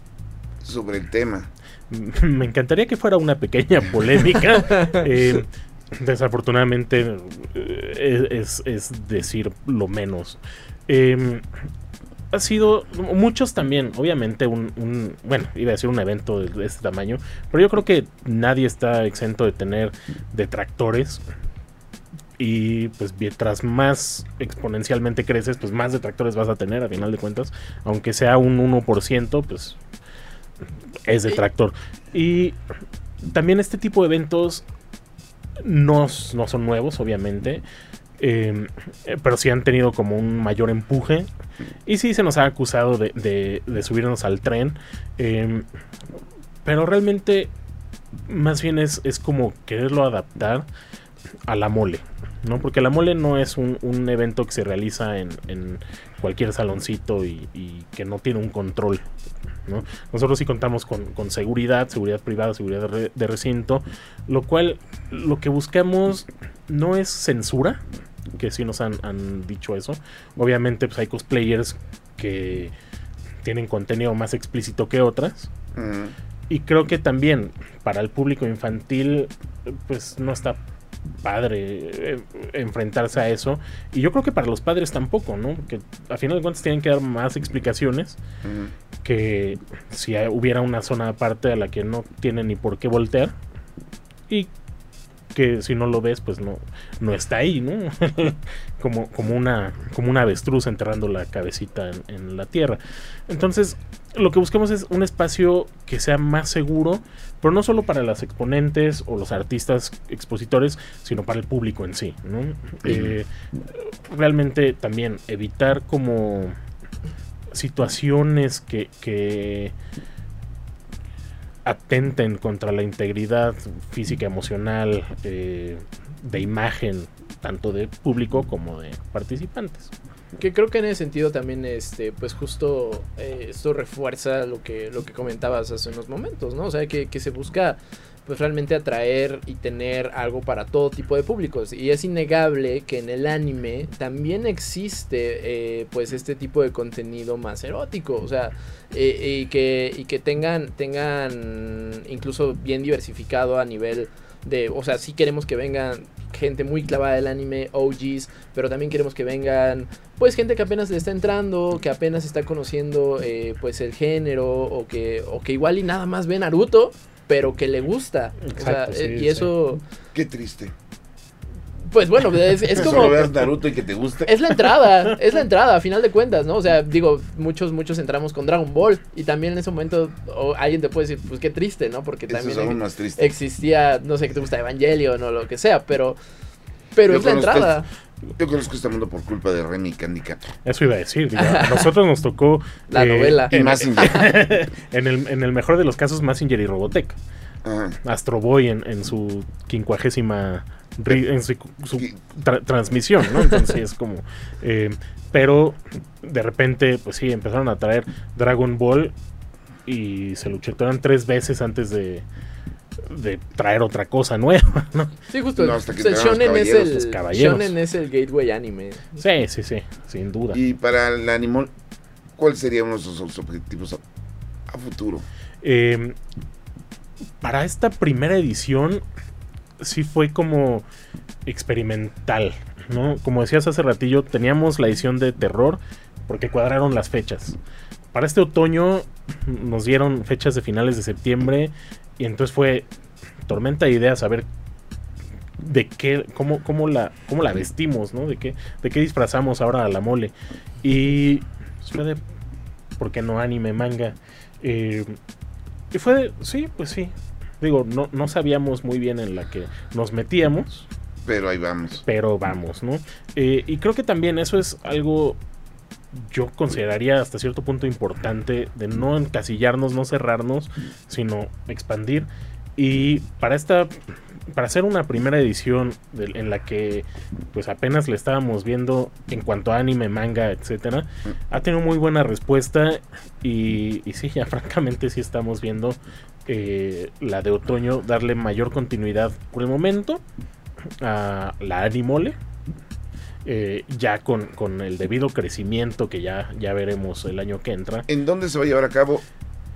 sobre el tema. *laughs* Me encantaría que fuera una pequeña polémica. *laughs* Eh, desafortunadamente eh, es, es decir lo menos. Eh, ha sido muchos también, obviamente un, un- bueno, iba a decir un evento de, de este tamaño, pero yo creo que nadie está exento de tener detractores. Y pues mientras más exponencialmente creces, pues más detractores vas a tener a final de cuentas. Aunque sea un 1%, pues es detractor. Y también este tipo de eventos no, no son nuevos, obviamente. eh, pero sí han tenido como un mayor empuje. Y sí se nos ha acusado de, de- de subirnos al tren. eh, pero realmente, más bien es, es como quererlo adaptar a la mole. ¿No? Porque la mole no es un, un evento que se realiza en, en cualquier saloncito y, y que no tiene un control. ¿no? Nosotros sí contamos con, con seguridad, seguridad privada, seguridad de, re- de recinto, lo cual lo que buscamos no es censura, que sí nos han, han dicho eso. Obviamente pues hay cosplayers que tienen contenido más explícito que otras. Ujú. Y creo que también para el público infantil, pues no está padre eh, enfrentarse a eso. Y yo creo que para los padres tampoco, ¿no? Que a final de cuentas tienen que dar más explicaciones que si hubiera una zona aparte a la que no tienen ni por qué voltear. Y que si no lo ves, pues no, no está ahí, ¿no? *laughs* como, como, una, como una avestruz enterrando la cabecita en, en la tierra. Entonces, lo que buscamos es un espacio que sea más seguro, pero no solo para las exponentes o los artistas expositores, sino para el público en sí, ¿no? Eh, realmente también evitar como situaciones que, que atenten contra la integridad física, emocional, eh, de imagen, tanto de público como de participantes. Que creo que en ese sentido también, este, pues justo eh, esto refuerza lo que, lo que comentabas hace unos momentos, ¿no? O sea, que, que se busca pues realmente atraer y tener algo para todo tipo de públicos. Y es innegable que en el anime también existe eh, pues este tipo de contenido más erótico. O sea, eh, y, que, y que tengan, tengan incluso bien diversificado a nivel de, o sea, sí queremos que vengan gente muy clavada del anime, OGs, pero también queremos que vengan, pues, gente que apenas le está entrando, que apenas está conociendo, eh, pues, el género, o que, o que igual y nada más ve Naruto, pero que le gusta. Exacto, o sea, sí, eh, y sí. eso, Qué triste. pues, bueno, es, es como... solo veas Naruto y que te guste. Es la entrada, *laughs* es la entrada, a final de cuentas, ¿no? O sea, digo, muchos, muchos entramos con Dragon Ball y también en ese momento alguien te puede decir, pues qué triste, ¿no? Porque Eso también es aún ex- más triste. existía, no sé, que te gusta Evangelion o lo que sea, pero, pero Yo es la entrada. Yo conozco este mundo por culpa de Remy Candy Cat. Eso iba a decir. digo, a nosotros nos tocó... *laughs* eh, La novela. Y En, *laughs* en el, en el mejor de los casos, Massinger y Robotech. Ajá. Astro Boy en, en su quincuagésima ri- en su, su Qui- tra- transmisión, ¿no? Entonces es como... eh, pero de repente, pues sí, empezaron a traer Dragon Ball y se lo chetaron tres veces antes de, de traer otra cosa nueva, *laughs* ¿no? Sí, justo. No, hasta que o sea, entraron los Shonen, es caballeros, el. Shonen es el gateway anime. Sí, sí, sí, sin duda. Y para el animal, ¿cuál sería uno de sus objetivos a, a futuro? Eh, para esta primera edición sí fue como experimental, ¿no? Como decías hace ratillo, teníamos la edición de terror porque cuadraron las fechas. Para este otoño nos dieron fechas de finales de septiembre y entonces fue tormenta de ideas a ver de qué, cómo, cómo la, cómo la vestimos, ¿no? De qué, de qué disfrazamos ahora a la mole. Y pues, fue de, ¿por qué no anime, manga? Eh, y fue de, sí, pues sí. Digo, no, no sabíamos muy bien en la que nos metíamos, Pero ahí vamos. pero vamos, ¿no? Eh, y creo que también eso es algo yo consideraría hasta cierto punto importante de no encasillarnos, no cerrarnos, sino expandir. Y para esta, para hacer una primera edición en la que pues apenas le estábamos viendo en cuanto a anime, manga, etcétera, ha tenido muy buena respuesta y, y sí, ya *laughs* francamente sí estamos viendo eh, la de otoño darle mayor continuidad por el momento a la Animole. Eh, ya con, con el debido crecimiento que ya, ya veremos el año que entra. ¿En dónde se va a llevar a cabo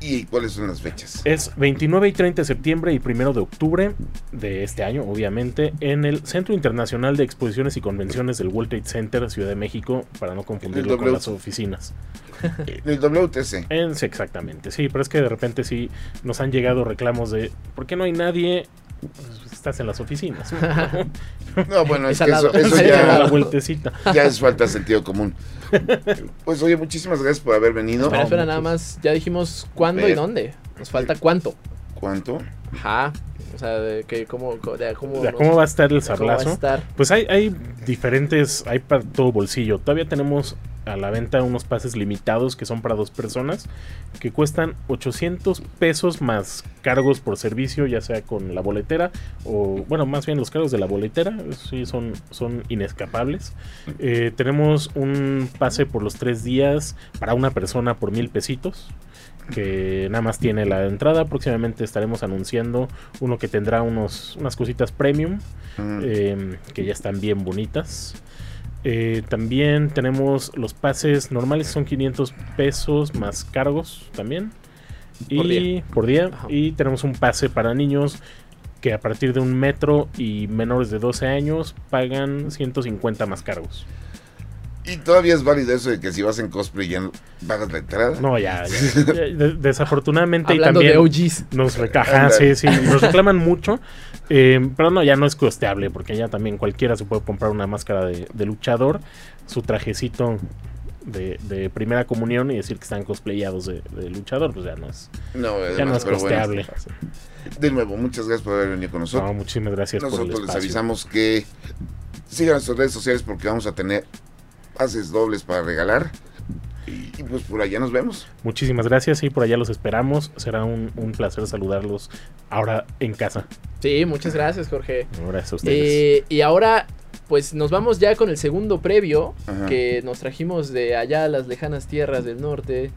y cuáles son las fechas? Es 29 y 30 de septiembre y 1 de octubre de este año, obviamente, en el Centro Internacional de Exposiciones y Convenciones del World Trade Center, Ciudad de México, para no confundirlo con las oficinas. El WTC. En, exactamente, sí, pero es que de repente sí nos han llegado reclamos de ¿por qué no hay nadie? Estás en las oficinas. *laughs* No, bueno, es Es que eso, *laughs* la ya, vueltecita. ya es falta sentido común. Pues oye, muchísimas gracias por haber venido. Espera, espera, nada más. Ya dijimos cuándo y dónde. Nos falta cuánto. ¿Cuánto? Ajá. O sea, de que cómo, de cómo, ¿Cómo va a estar el estar. Pues hay, hay diferentes, hay para todo bolsillo. Todavía tenemos a la venta unos pases limitados que son para dos personas, que cuestan 800 pesos más cargos por servicio, ya sea con la boletera o, bueno, más bien los cargos de la boletera, sí, son, son inescapables. Eh, tenemos un pase por los tres días para una persona por mil pesitos que nada más tiene la entrada. Próximamente estaremos anunciando uno que tendrá unos, unas cositas premium Mm. eh, que ya están bien bonitas. Eh, también tenemos los pases normales, son 500 pesos más cargos también. Y, Por día. Por día. Ajá. Y tenemos un pase para niños que a partir de un metro y menores de 12 años pagan 150 más cargos. Y todavía es válido eso de que si vas en cosplay ya no pagas la entrada. No, ya. ya. *laughs* De- desafortunadamente y también de OGs. nos, recajan, sí, sí, nos reclaman mucho. *laughs* eh, pero no, ya no es costeable porque ya también cualquiera se puede comprar una máscara de, de luchador, su trajecito de, de primera comunión y decir que están cosplayados de, de luchador, pues ya no es, No, ya no es bueno. costeable. De nuevo, muchas gracias por haber venido con nosotros. No, muchísimas gracias por el Nosotros les espacio. avisamos que sigan nuestras redes sociales porque vamos a tener pases dobles para regalar. Y, y pues por allá nos vemos. Muchísimas gracias y por allá los esperamos. Será un, un placer saludarlos ahora en casa. Sí, muchas gracias, Jorge. Gracias a ustedes. Eh, y ahora, pues nos vamos ya con el segundo previo Ajá. que nos trajimos de allá a las lejanas tierras del norte.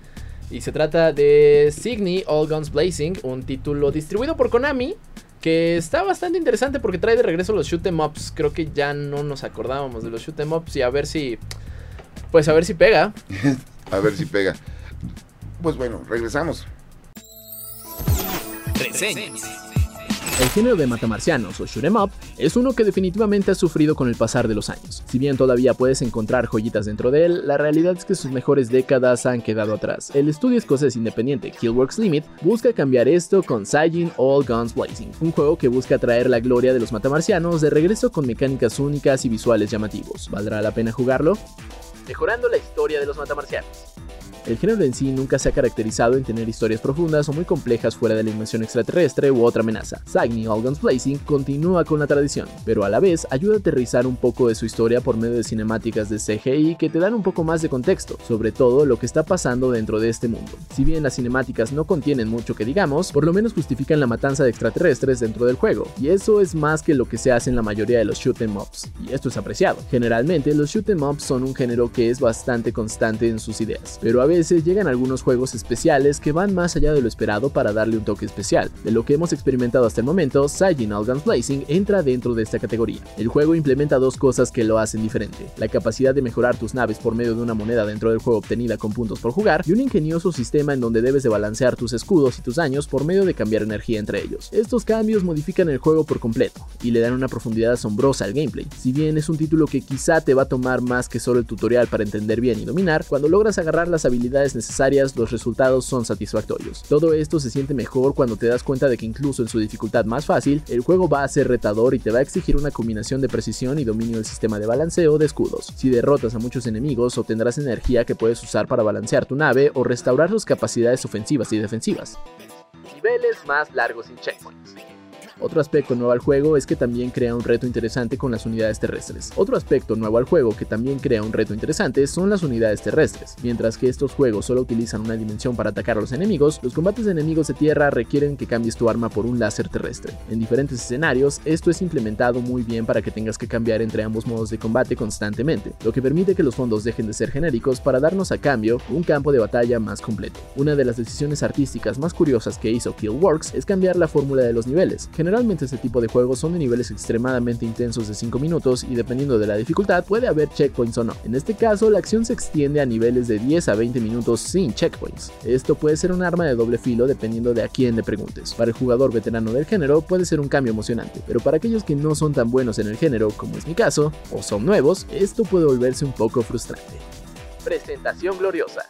Y se trata de Signy All Guns Blazing, un título distribuido por Konami. Que está bastante interesante porque trae de regreso los shoot 'em ups. Creo que ya no nos acordábamos de los shoot 'em ups. Y a ver si. Pues a ver si pega. *laughs* A ver si pega. Pues bueno, regresamos. Reseñas. El género de matamarcianos o shoot 'em up es uno que definitivamente ha sufrido con el pasar de los años. Si bien todavía puedes encontrar joyitas dentro de él, la realidad es que sus mejores décadas han quedado atrás. El estudio escocés independiente Killworks Limit busca cambiar esto con Saiyajin All Guns Blazing, un juego que busca traer la gloria de los matamarcianos de regreso con mecánicas únicas y visuales llamativos. ¿Valdrá la pena jugarlo? Mejorando la historia de los matamarcianos. El género en sí nunca se ha caracterizado en tener historias profundas o muy complejas fuera de la invención extraterrestre u otra amenaza. Sagni All Guns Blazing continúa con la tradición, pero a la vez ayuda a aterrizar un poco de su historia por medio de cinemáticas de CGI que te dan un poco más de contexto, sobre todo lo que está pasando dentro de este mundo. Si bien las cinemáticas no contienen mucho que digamos, por lo menos justifican la matanza de extraterrestres dentro del juego, y eso es más que lo que se hace en la mayoría de los shoot 'em ups, y esto es apreciado. Generalmente los shoot 'em ups son un género que es bastante constante en sus ideas, pero a veces llegan algunos juegos especiales que van más allá de lo esperado para darle un toque especial. De lo que hemos experimentado hasta el momento, Saiyajin All Guns Blazing entra dentro de esta categoría. El juego implementa dos cosas que lo hacen diferente, la capacidad de mejorar tus naves por medio de una moneda dentro del juego obtenida con puntos por jugar, y un ingenioso sistema en donde debes de balancear tus escudos y tus daños por medio de cambiar energía entre ellos. Estos cambios modifican el juego por completo, y le dan una profundidad asombrosa al gameplay. Si bien es un título que quizá te va a tomar más que solo el tutorial para entender bien y dominar, cuando logras agarrar las habilidades necesarias los resultados son satisfactorios. Todo esto se siente mejor cuando te das cuenta de que incluso en su dificultad más fácil, el juego va a ser retador y te va a exigir una combinación de precisión y dominio del sistema de balanceo de escudos. Si derrotas a muchos enemigos, obtendrás energía que puedes usar para balancear tu nave o restaurar sus capacidades ofensivas y defensivas. Niveles más largos sin checkpoints. Otro aspecto nuevo al juego es que también crea un reto interesante con las unidades terrestres. Otro aspecto nuevo al juego que también crea un reto interesante son las unidades terrestres. Mientras que estos juegos solo utilizan una dimensión para atacar a los enemigos, los combates de enemigos de tierra requieren que cambies tu arma por un láser terrestre. En diferentes escenarios, esto es implementado muy bien para que tengas que cambiar entre ambos modos de combate constantemente, lo que permite que los fondos dejen de ser genéricos para darnos a cambio un campo de batalla más completo. Una de las decisiones artísticas más curiosas que hizo Killworks es cambiar la fórmula de los niveles. Generalmente este tipo de juegos son de niveles extremadamente intensos de 5 minutos y dependiendo de la dificultad puede haber checkpoints o no. En este caso, la acción se extiende a niveles de 10 a 20 minutos sin checkpoints. Esto puede ser un arma de doble filo dependiendo de a quién le preguntes. Para el jugador veterano del género puede ser un cambio emocionante, pero para aquellos que no son tan buenos en el género, como es mi caso, o son nuevos, esto puede volverse un poco frustrante. Presentación gloriosa.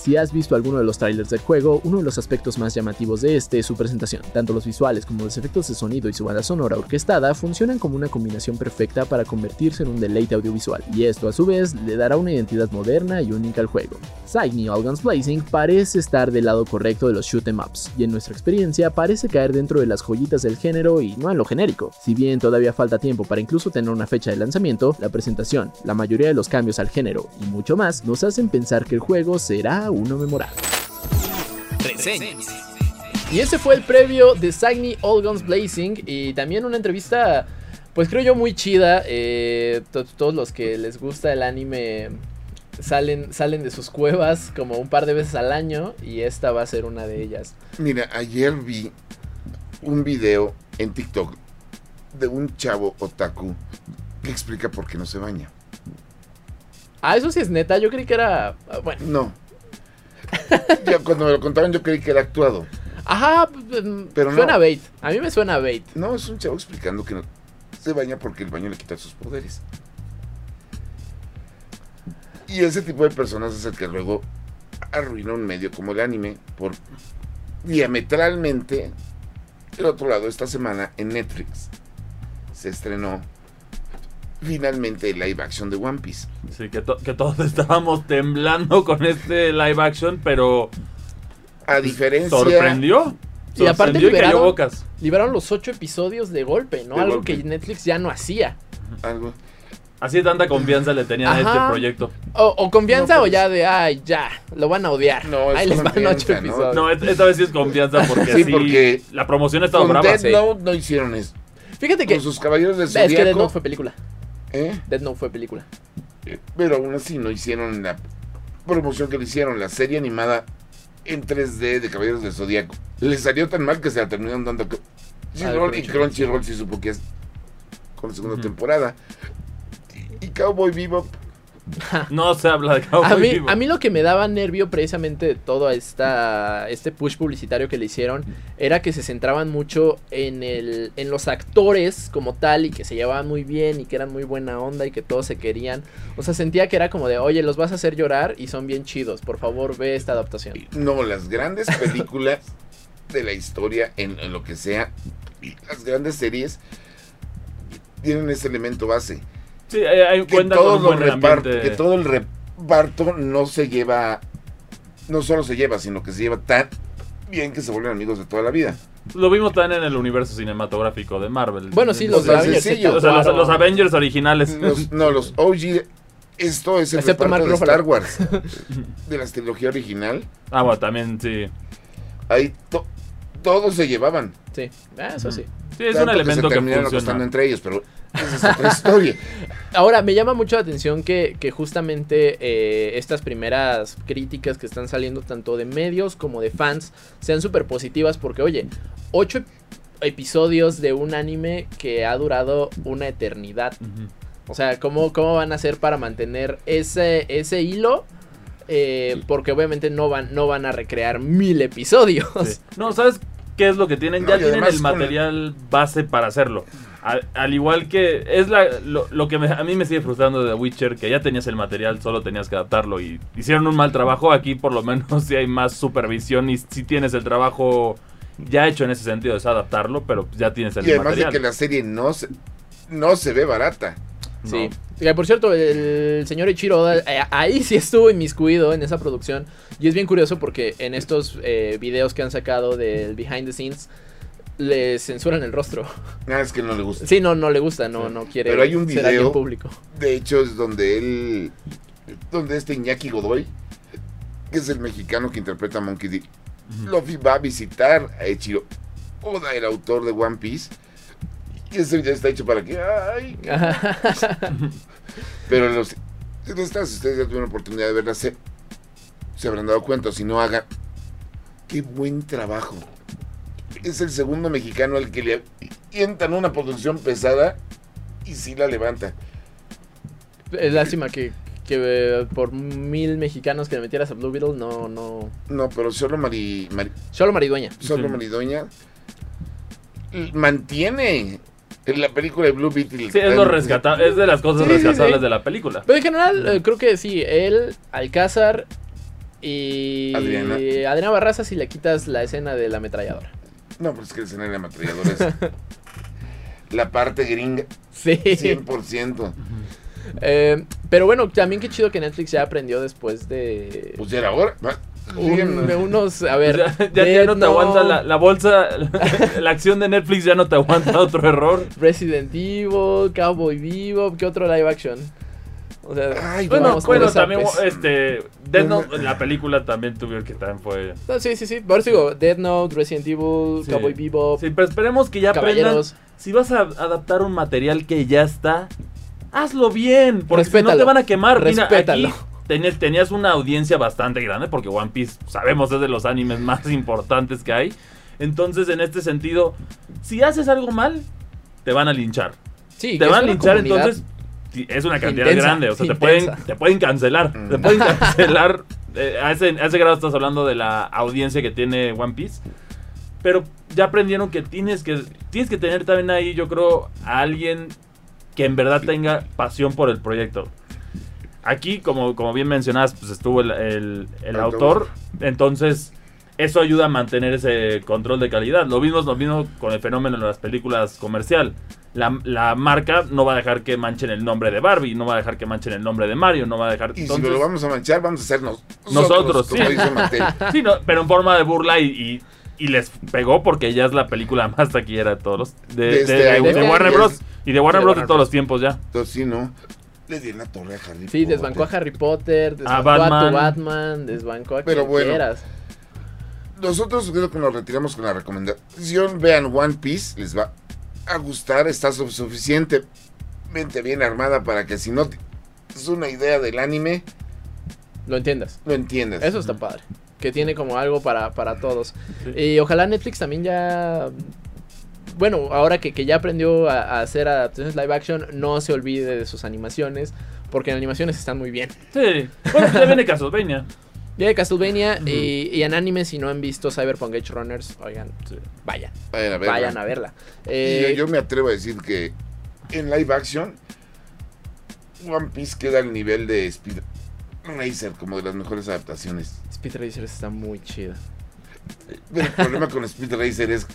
Si has visto alguno de los trailers del juego, uno de los aspectos más llamativos de este es su presentación. Tanto los visuales como los efectos de sonido y su banda sonora orquestada funcionan como una combinación perfecta para convertirse en un deleite audiovisual, y esto a su vez le dará una identidad moderna y única al juego. Signy All Guns Blazing parece estar del lado correcto de los shoot 'em ups, y en nuestra experiencia parece caer dentro de las joyitas del género y no en lo genérico. Si bien todavía falta tiempo para incluso tener una fecha de lanzamiento, la presentación, la mayoría de los cambios al género y mucho más nos hacen pensar que el juego será uno memorable. Reseñas. Y ese fue el previo de Sagni All Guns Blazing y también una entrevista, pues creo yo muy chida. eh, to- todos los que les gusta el anime salen, salen de sus cuevas como un par de veces al año y esta va a ser una de ellas. Mira, ayer vi un video en TikTok de un chavo otaku que explica por qué no se baña. Ah, eso sí es neta, yo creí que era... ah, Bueno, No. *laughs* Ya cuando me lo contaron yo creí que era actuado. ajá, pues, Pero no. suena bait. A mí me suena bait. No, es un chavo explicando que no se baña porque el baño le quita sus poderes. Y ese tipo de personas es el que luego arruina un medio como el anime por diametralmente el otro lado esta semana en Netflix se estrenó finalmente el live action de One Piece. Sí, que, to- que todos *laughs* estábamos temblando con este live action, pero A diferencia sorprendió. Y aparte Sorprendió y cayó liberaron- bocas. Liberaron los ocho episodios de golpe, ¿no? De Algo golpe. que Netflix ya no hacía. algo Así de tanta confianza le tenían a este proyecto. O, o confianza No, o pues- ya de, ay, ya, lo van a odiar. No, es Ahí les van ocho ¿no? episodios. No, esta vez sí es confianza porque *laughs* Sí, sí, porque la promoción ha estado con brava. Sí. Note no hicieron eso. Fíjate que... Con sus caballeros del Es que Death Zodíaco, Note fue película. ¿Eh? Death Note fue película. Pero aún así no hicieron la promoción que le hicieron, la serie animada en 3D de Caballeros del Zodíaco. Le salió tan mal que se la terminaron dando Crunchyroll y Crunchyroll. Sí supo que es con la segunda temporada. Y, y Cowboy Bebop, *laughs* No se habla de A Cowboy mí, Bebop. a mí lo que me daba nervio precisamente de todo esta, este push publicitario que le hicieron era que se centraban mucho en, el, en los actores como tal y que se llevaban muy bien y que eran muy buena onda y que todos se querían. O sea, sentía que era como de, oye, los vas a hacer llorar y son bien chidos. Por favor, ve esta adaptación. no, las grandes películas de la historia en, en lo que sea, y las grandes series tienen ese elemento base. Sí, hay que cuenta todo, con un lo buen reparto, ambiente. que todo el reparto no se lleva, no solo se lleva, sino que se lleva tan bien que se vuelven amigos de toda la vida. Lo vimos también en el universo cinematográfico de Marvel. Bueno, sí, O los sea, Avengers. O sea, los, Avengers originales. Los- no, los OG, esto es el Excepto reparto de Star. Wars, *laughs* de la trilogía original. Ah, bueno, también sí. Ahí to- todos se llevaban. Sí, ah, eso sí. Sí, es Tanto un elemento se que, funciona. acostando entre ellos, pero esa es otra *laughs* historia. Ahora, me llama mucho la atención que, que justamente eh, estas primeras críticas que están saliendo tanto de medios como de fans sean súper positivas porque, oye, ocho ep- episodios de un anime que ha durado una eternidad. O sea, ¿cómo, cómo van a hacer para mantener ese, ese hilo? Eh, porque obviamente no van, no van a recrear mil episodios. Sí. No, ¿sabes qué es lo que tienen? No, ya tienen el con- material base para hacerlo. Al, al igual que es la, lo, lo que me- a mí me sigue frustrando de The Witcher, que ya tenías el material, solo tenías que adaptarlo y hicieron un mal trabajo. Aquí por lo menos *laughs* sí hay más supervisión y sí tienes el trabajo ya hecho en ese sentido, es adaptarlo, pero ya tienes el Y además material. de que la serie no se, no se ve barata. Sí. Que, por cierto, el señor Ichiro Oda, eh, ahí sí estuvo inmiscuido en esa producción. Y es bien curioso porque en estos eh, videos que han sacado del behind the scenes, le censuran el rostro. Nada, es que no le gusta. Sí, no, no le gusta, no, no quiere Pero hay un ser video- público. De hecho, es donde él. Donde este Iñaki Godoy, que es el mexicano que interpreta a Monkey D. Luffy va a visitar a Echiro Oda, el autor de One Piece. Y *laughs* ese video está hecho para que. ¡Ay! *laughs* Pero los. Si no están, si ustedes ya tuvieron oportunidad de verla, se, se habrán dado cuenta. Si no, hagan. ¡Qué buen trabajo! Es el segundo mexicano al que le avientan una producción pesada y sí la levanta. Es lástima que, que eh, por mil mexicanos que le metieras a Blue Beetle, no, no. No, pero solo Mari, Mari- Solo Maridueña. solo l- mantiene en la película de Blue Beetle. Sí, es lo rescatable, es de las cosas Sí, rescatables sí. de la película. Pero en general, eh, creo que sí, él, Alcázar y Adriana. Adriana Barraza si le quitas la escena de la ametralladora. No, pero es que el escenario de ametralladora es *laughs* la parte gringa, Sí. 100%. Eh, pero bueno, también qué chido que Netflix ya aprendió después de Pues ya era hora. Un- de unos, a ver, ya, ya- no te aguanta la, la bolsa, *laughs* la acción de Netflix ya no te aguanta *laughs* otro error. Resident Evil, Cowboy Vivo, ¿qué otro live action? O sea, Ay, Bueno, también pez. este Death Note, la película también tuvieron que también fue. No, sí, sí, sí. Por eso digo, Dead Note, Resident Evil, Sí. Cowboy Vivo, Sí, pero esperemos que ya aprendan. Si vas a adaptar un material que ya está, hazlo bien, porque si no te van a quemar. Mira, Respétalo. aquí tenías, tenías una audiencia bastante grande, porque One Piece, sabemos, es de los animes más importantes que hay. Entonces, en este sentido, si haces algo mal, te van a linchar. Sí, te van a linchar, entonces es una cantidad intensa, grande. O sea, te pueden, te pueden cancelar. Te Mm. pueden *laughs* cancelar. eh, a, ese, a ese grado estás hablando de la audiencia que tiene One Piece. Pero ya aprendieron que tienes que tienes que tener también ahí, yo creo, a alguien que en verdad tenga pasión por el proyecto. Aquí, como, como bien mencionabas, pues estuvo el, el- el Autor. Entonces, eso ayuda a mantener ese control de calidad. Lo mismo, lo mismo con el fenómeno de las películas comercial. La, la marca no va a dejar que manchen el nombre de Barbie, no va a dejar que manchen el nombre de Mario, no va a dejar... Y entonces- si lo vamos a manchar, vamos a hacernos Nosotros, como sí. dice Mattel. *laughs* Sí, no, pero en forma de burla y, y- y les pegó porque ya es la película *laughs* más taquillera de todos los. De, De de- año. de Warner Bros. Y de Warner Bros. de todos los tiempos ya. Entonces, sí, ¿no? Le di la torre a Harry Sí, Potter. desbancó a Harry Potter, desbancó a, Batman. tu Batman, desbancó a Pero quien bueno. quieras. Nosotros creo que nos retiramos con la recomendación. Vean One Piece, les va a gustar. Está su- suficientemente bien armada para que si no es una idea del anime, Lo entiendas. lo entiendas. Eso está padre. Que tiene como algo para, para todos. Y ojalá Netflix también ya. Bueno, ahora que, que ya aprendió a, a hacer adaptaciones live action, no se olvide de sus animaciones. Porque en animaciones están muy bien. Sí. Bueno, ya viene Castlevania. *laughs* De Castlevania y, y en anime, si no han visto Cyberpunk Edge Runners, oigan, Sí. vayan, Vayan a verla. vayan a verla. Y Eh, yo, yo me atrevo a decir que en live action, One Piece queda al nivel de Speed Racer, como de las mejores adaptaciones. Speed Racer está muy chida. El problema con Speed Racer es.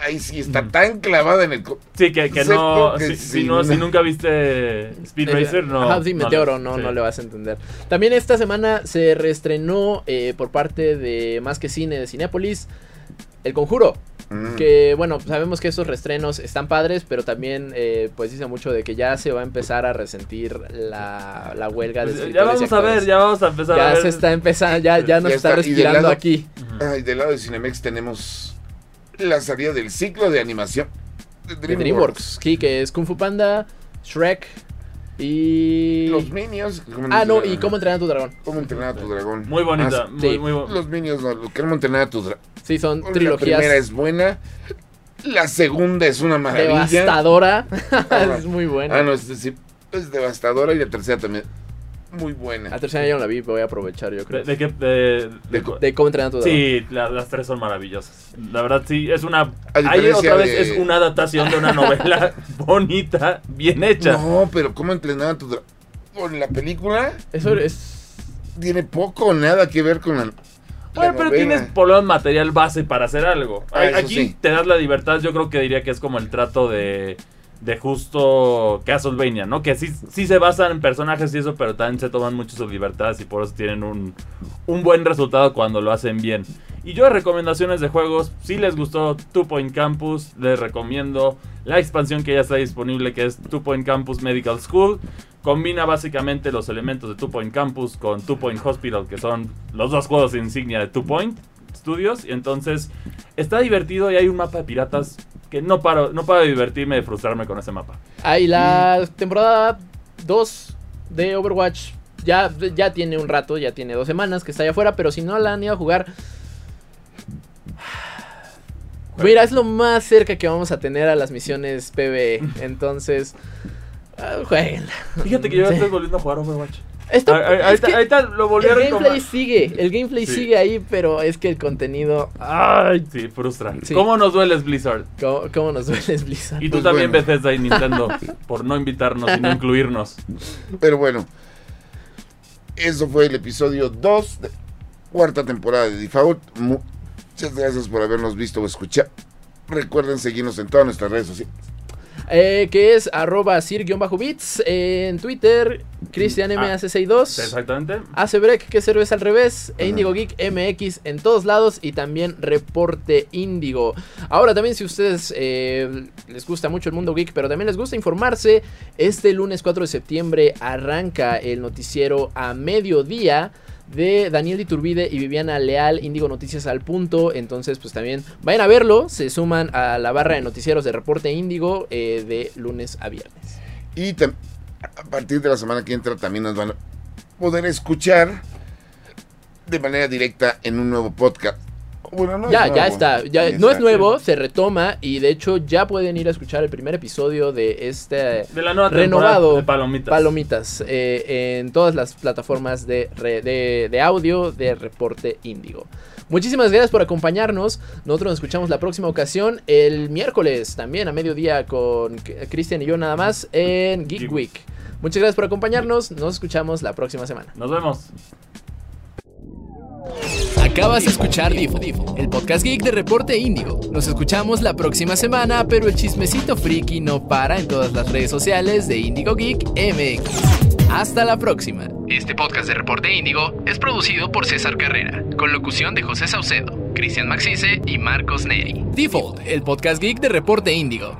Ahí sí está tan clavada en el. Sí, que, que no. que Si, sí, si no, si no. nunca viste Speed Eh, Racer, no. Ajá, sí, Meteoro, no, sí. no le vas a entender. También esta semana se reestrenó eh, por parte de Más que Cine de Cinépolis El Conjuro. Mm. Que bueno, sabemos que estos reestrenos están padres, pero también eh, pues dice mucho de que ya se va a empezar a resentir la, la huelga de Pues, escritores ya y vamos a ver, ya vamos a empezar a Ya ver. se está empezando, ya, ya nos Ya está está, y del respirando lado- aquí. Ujú. Ay, del lado de Cinemex tenemos la salida del ciclo de animación de De DreamWorks. DreamWorks, sí, que es Kung Fu Panda, Shrek y... Los Minions. ¿cómo Ah, no, y cómo entrenar a tu dragón. ¿Cómo entrenar a tu dragón? Muy bonita. Ah, muy, sí. muy bu- los Minions, no, ¿cómo entrenar a tu dragón? Sí, son La trilogías primera es buena. La segunda es una maravilla. devastadora. *laughs* Ah, es muy buena. Ah, no, es decir, es devastadora y la tercera también. Muy buena. La tercera ya no la vi, pero voy a aprovechar, yo creo. ¿De, de qué? De, De- de- De cómo entrenar tu dragón. Sí, la- las tres son maravillosas. La verdad, sí, es una. Ahí otra vez de- es una adaptación de una novela *laughs* bonita, bien hecha. No, pero ¿cómo entrenar a tu dragón? Con la película Eso es... tiene poco o nada que ver con la. Bueno, pero tienes por lo menos material base para hacer algo. Ah, Aquí sí. te das la libertad, yo creo que diría que es como el trato de, de justo Castlevania, ¿no? Que sí, sí se basan en personajes y eso, pero también se toman mucho sus libertades y por eso tienen un, un buen resultado cuando lo hacen bien. Y yo recomendaciones de juegos, si les gustó Two Point Campus, les recomiendo la expansión que ya está disponible que es Two Point Campus Medical School. Combina básicamente los elementos de Two Point Campus con Two Point Hospital, que son los dos juegos insignia de Two Point Studios. Y entonces está divertido y hay un mapa de piratas que no paro, no paro de divertirme, de frustrarme con ese mapa. Ahí la temporada 2 de Overwatch ya, ya tiene un rato, ya tiene dos semanas que está allá afuera, pero si no la han ido a jugar... Mira, es lo más cerca que vamos a tener a las misiones PvE. *laughs* Entonces, ah, jueguenla. Fíjate que yo ya Sí. estoy volviendo a jugar Overwatch. Esto- A- a- es ahorita, que ahorita lo volví a el gameplay retomar. sigue, el gameplay Sí. sigue ahí, pero es que el contenido... ¡Ay! Sí, frustra. Sí. ¿Cómo nos dueles Blizzard? ¿Cómo, cómo nos duele Blizzard? Y tú Pues también, bueno. Bethesda y *laughs* Nintendo, por no invitarnos y no incluirnos. Pero bueno, eso fue el episodio 2 de cuarta temporada de Default. Muchas gracias por habernos visto o escuchado. Recuerden seguirnos en todas nuestras redes sociales. Eh, que es arroba sir-bits en Twitter, Cristian Ah. MAC62, Exactamente. Acebrek, que es cerveza al revés, e. Indigo Geek MX en todos lados y también Reporte Índigo. Ahora también si ustedes eh, les gusta mucho el mundo geek, pero también les gusta informarse, este lunes 4 de septiembre arranca el noticiero a mediodía de Daniel Iturbide y Viviana Leal, Índigo Noticias al Punto. Entonces, pues también vayan a verlo. Se suman a la barra de noticieros de Reporte Índigo eh, de lunes a viernes. Y tam- a partir de la semana que entra también nos van a poder escuchar de manera directa en un nuevo podcast. Bueno, no es ya, nuevo. ya está. Ya, no es nuevo, se retoma y de hecho ya pueden ir a escuchar el primer episodio de este De la nueva Renovado. de Palomitas. Palomitas eh, en todas las plataformas de, re- de, de audio de Reporte Índigo. Muchísimas gracias por acompañarnos. Nosotros nos escuchamos la próxima ocasión el miércoles también a mediodía con Cristian y yo nada más en Geek Week. Muchas gracias por acompañarnos. Nos escuchamos la próxima semana. Nos vemos. Acabas de escuchar Difo, el podcast geek de Reporte Índigo. Nos escuchamos la próxima semana, pero el chismecito friki no para en todas las redes sociales de Índigo Geek MX. Hasta la próxima. Este podcast de Reporte Índigo es producido por César Carrera, con locución de José Saucedo, Cristian Maxice y Marcos Neri. Default, el podcast geek de Reporte Índigo.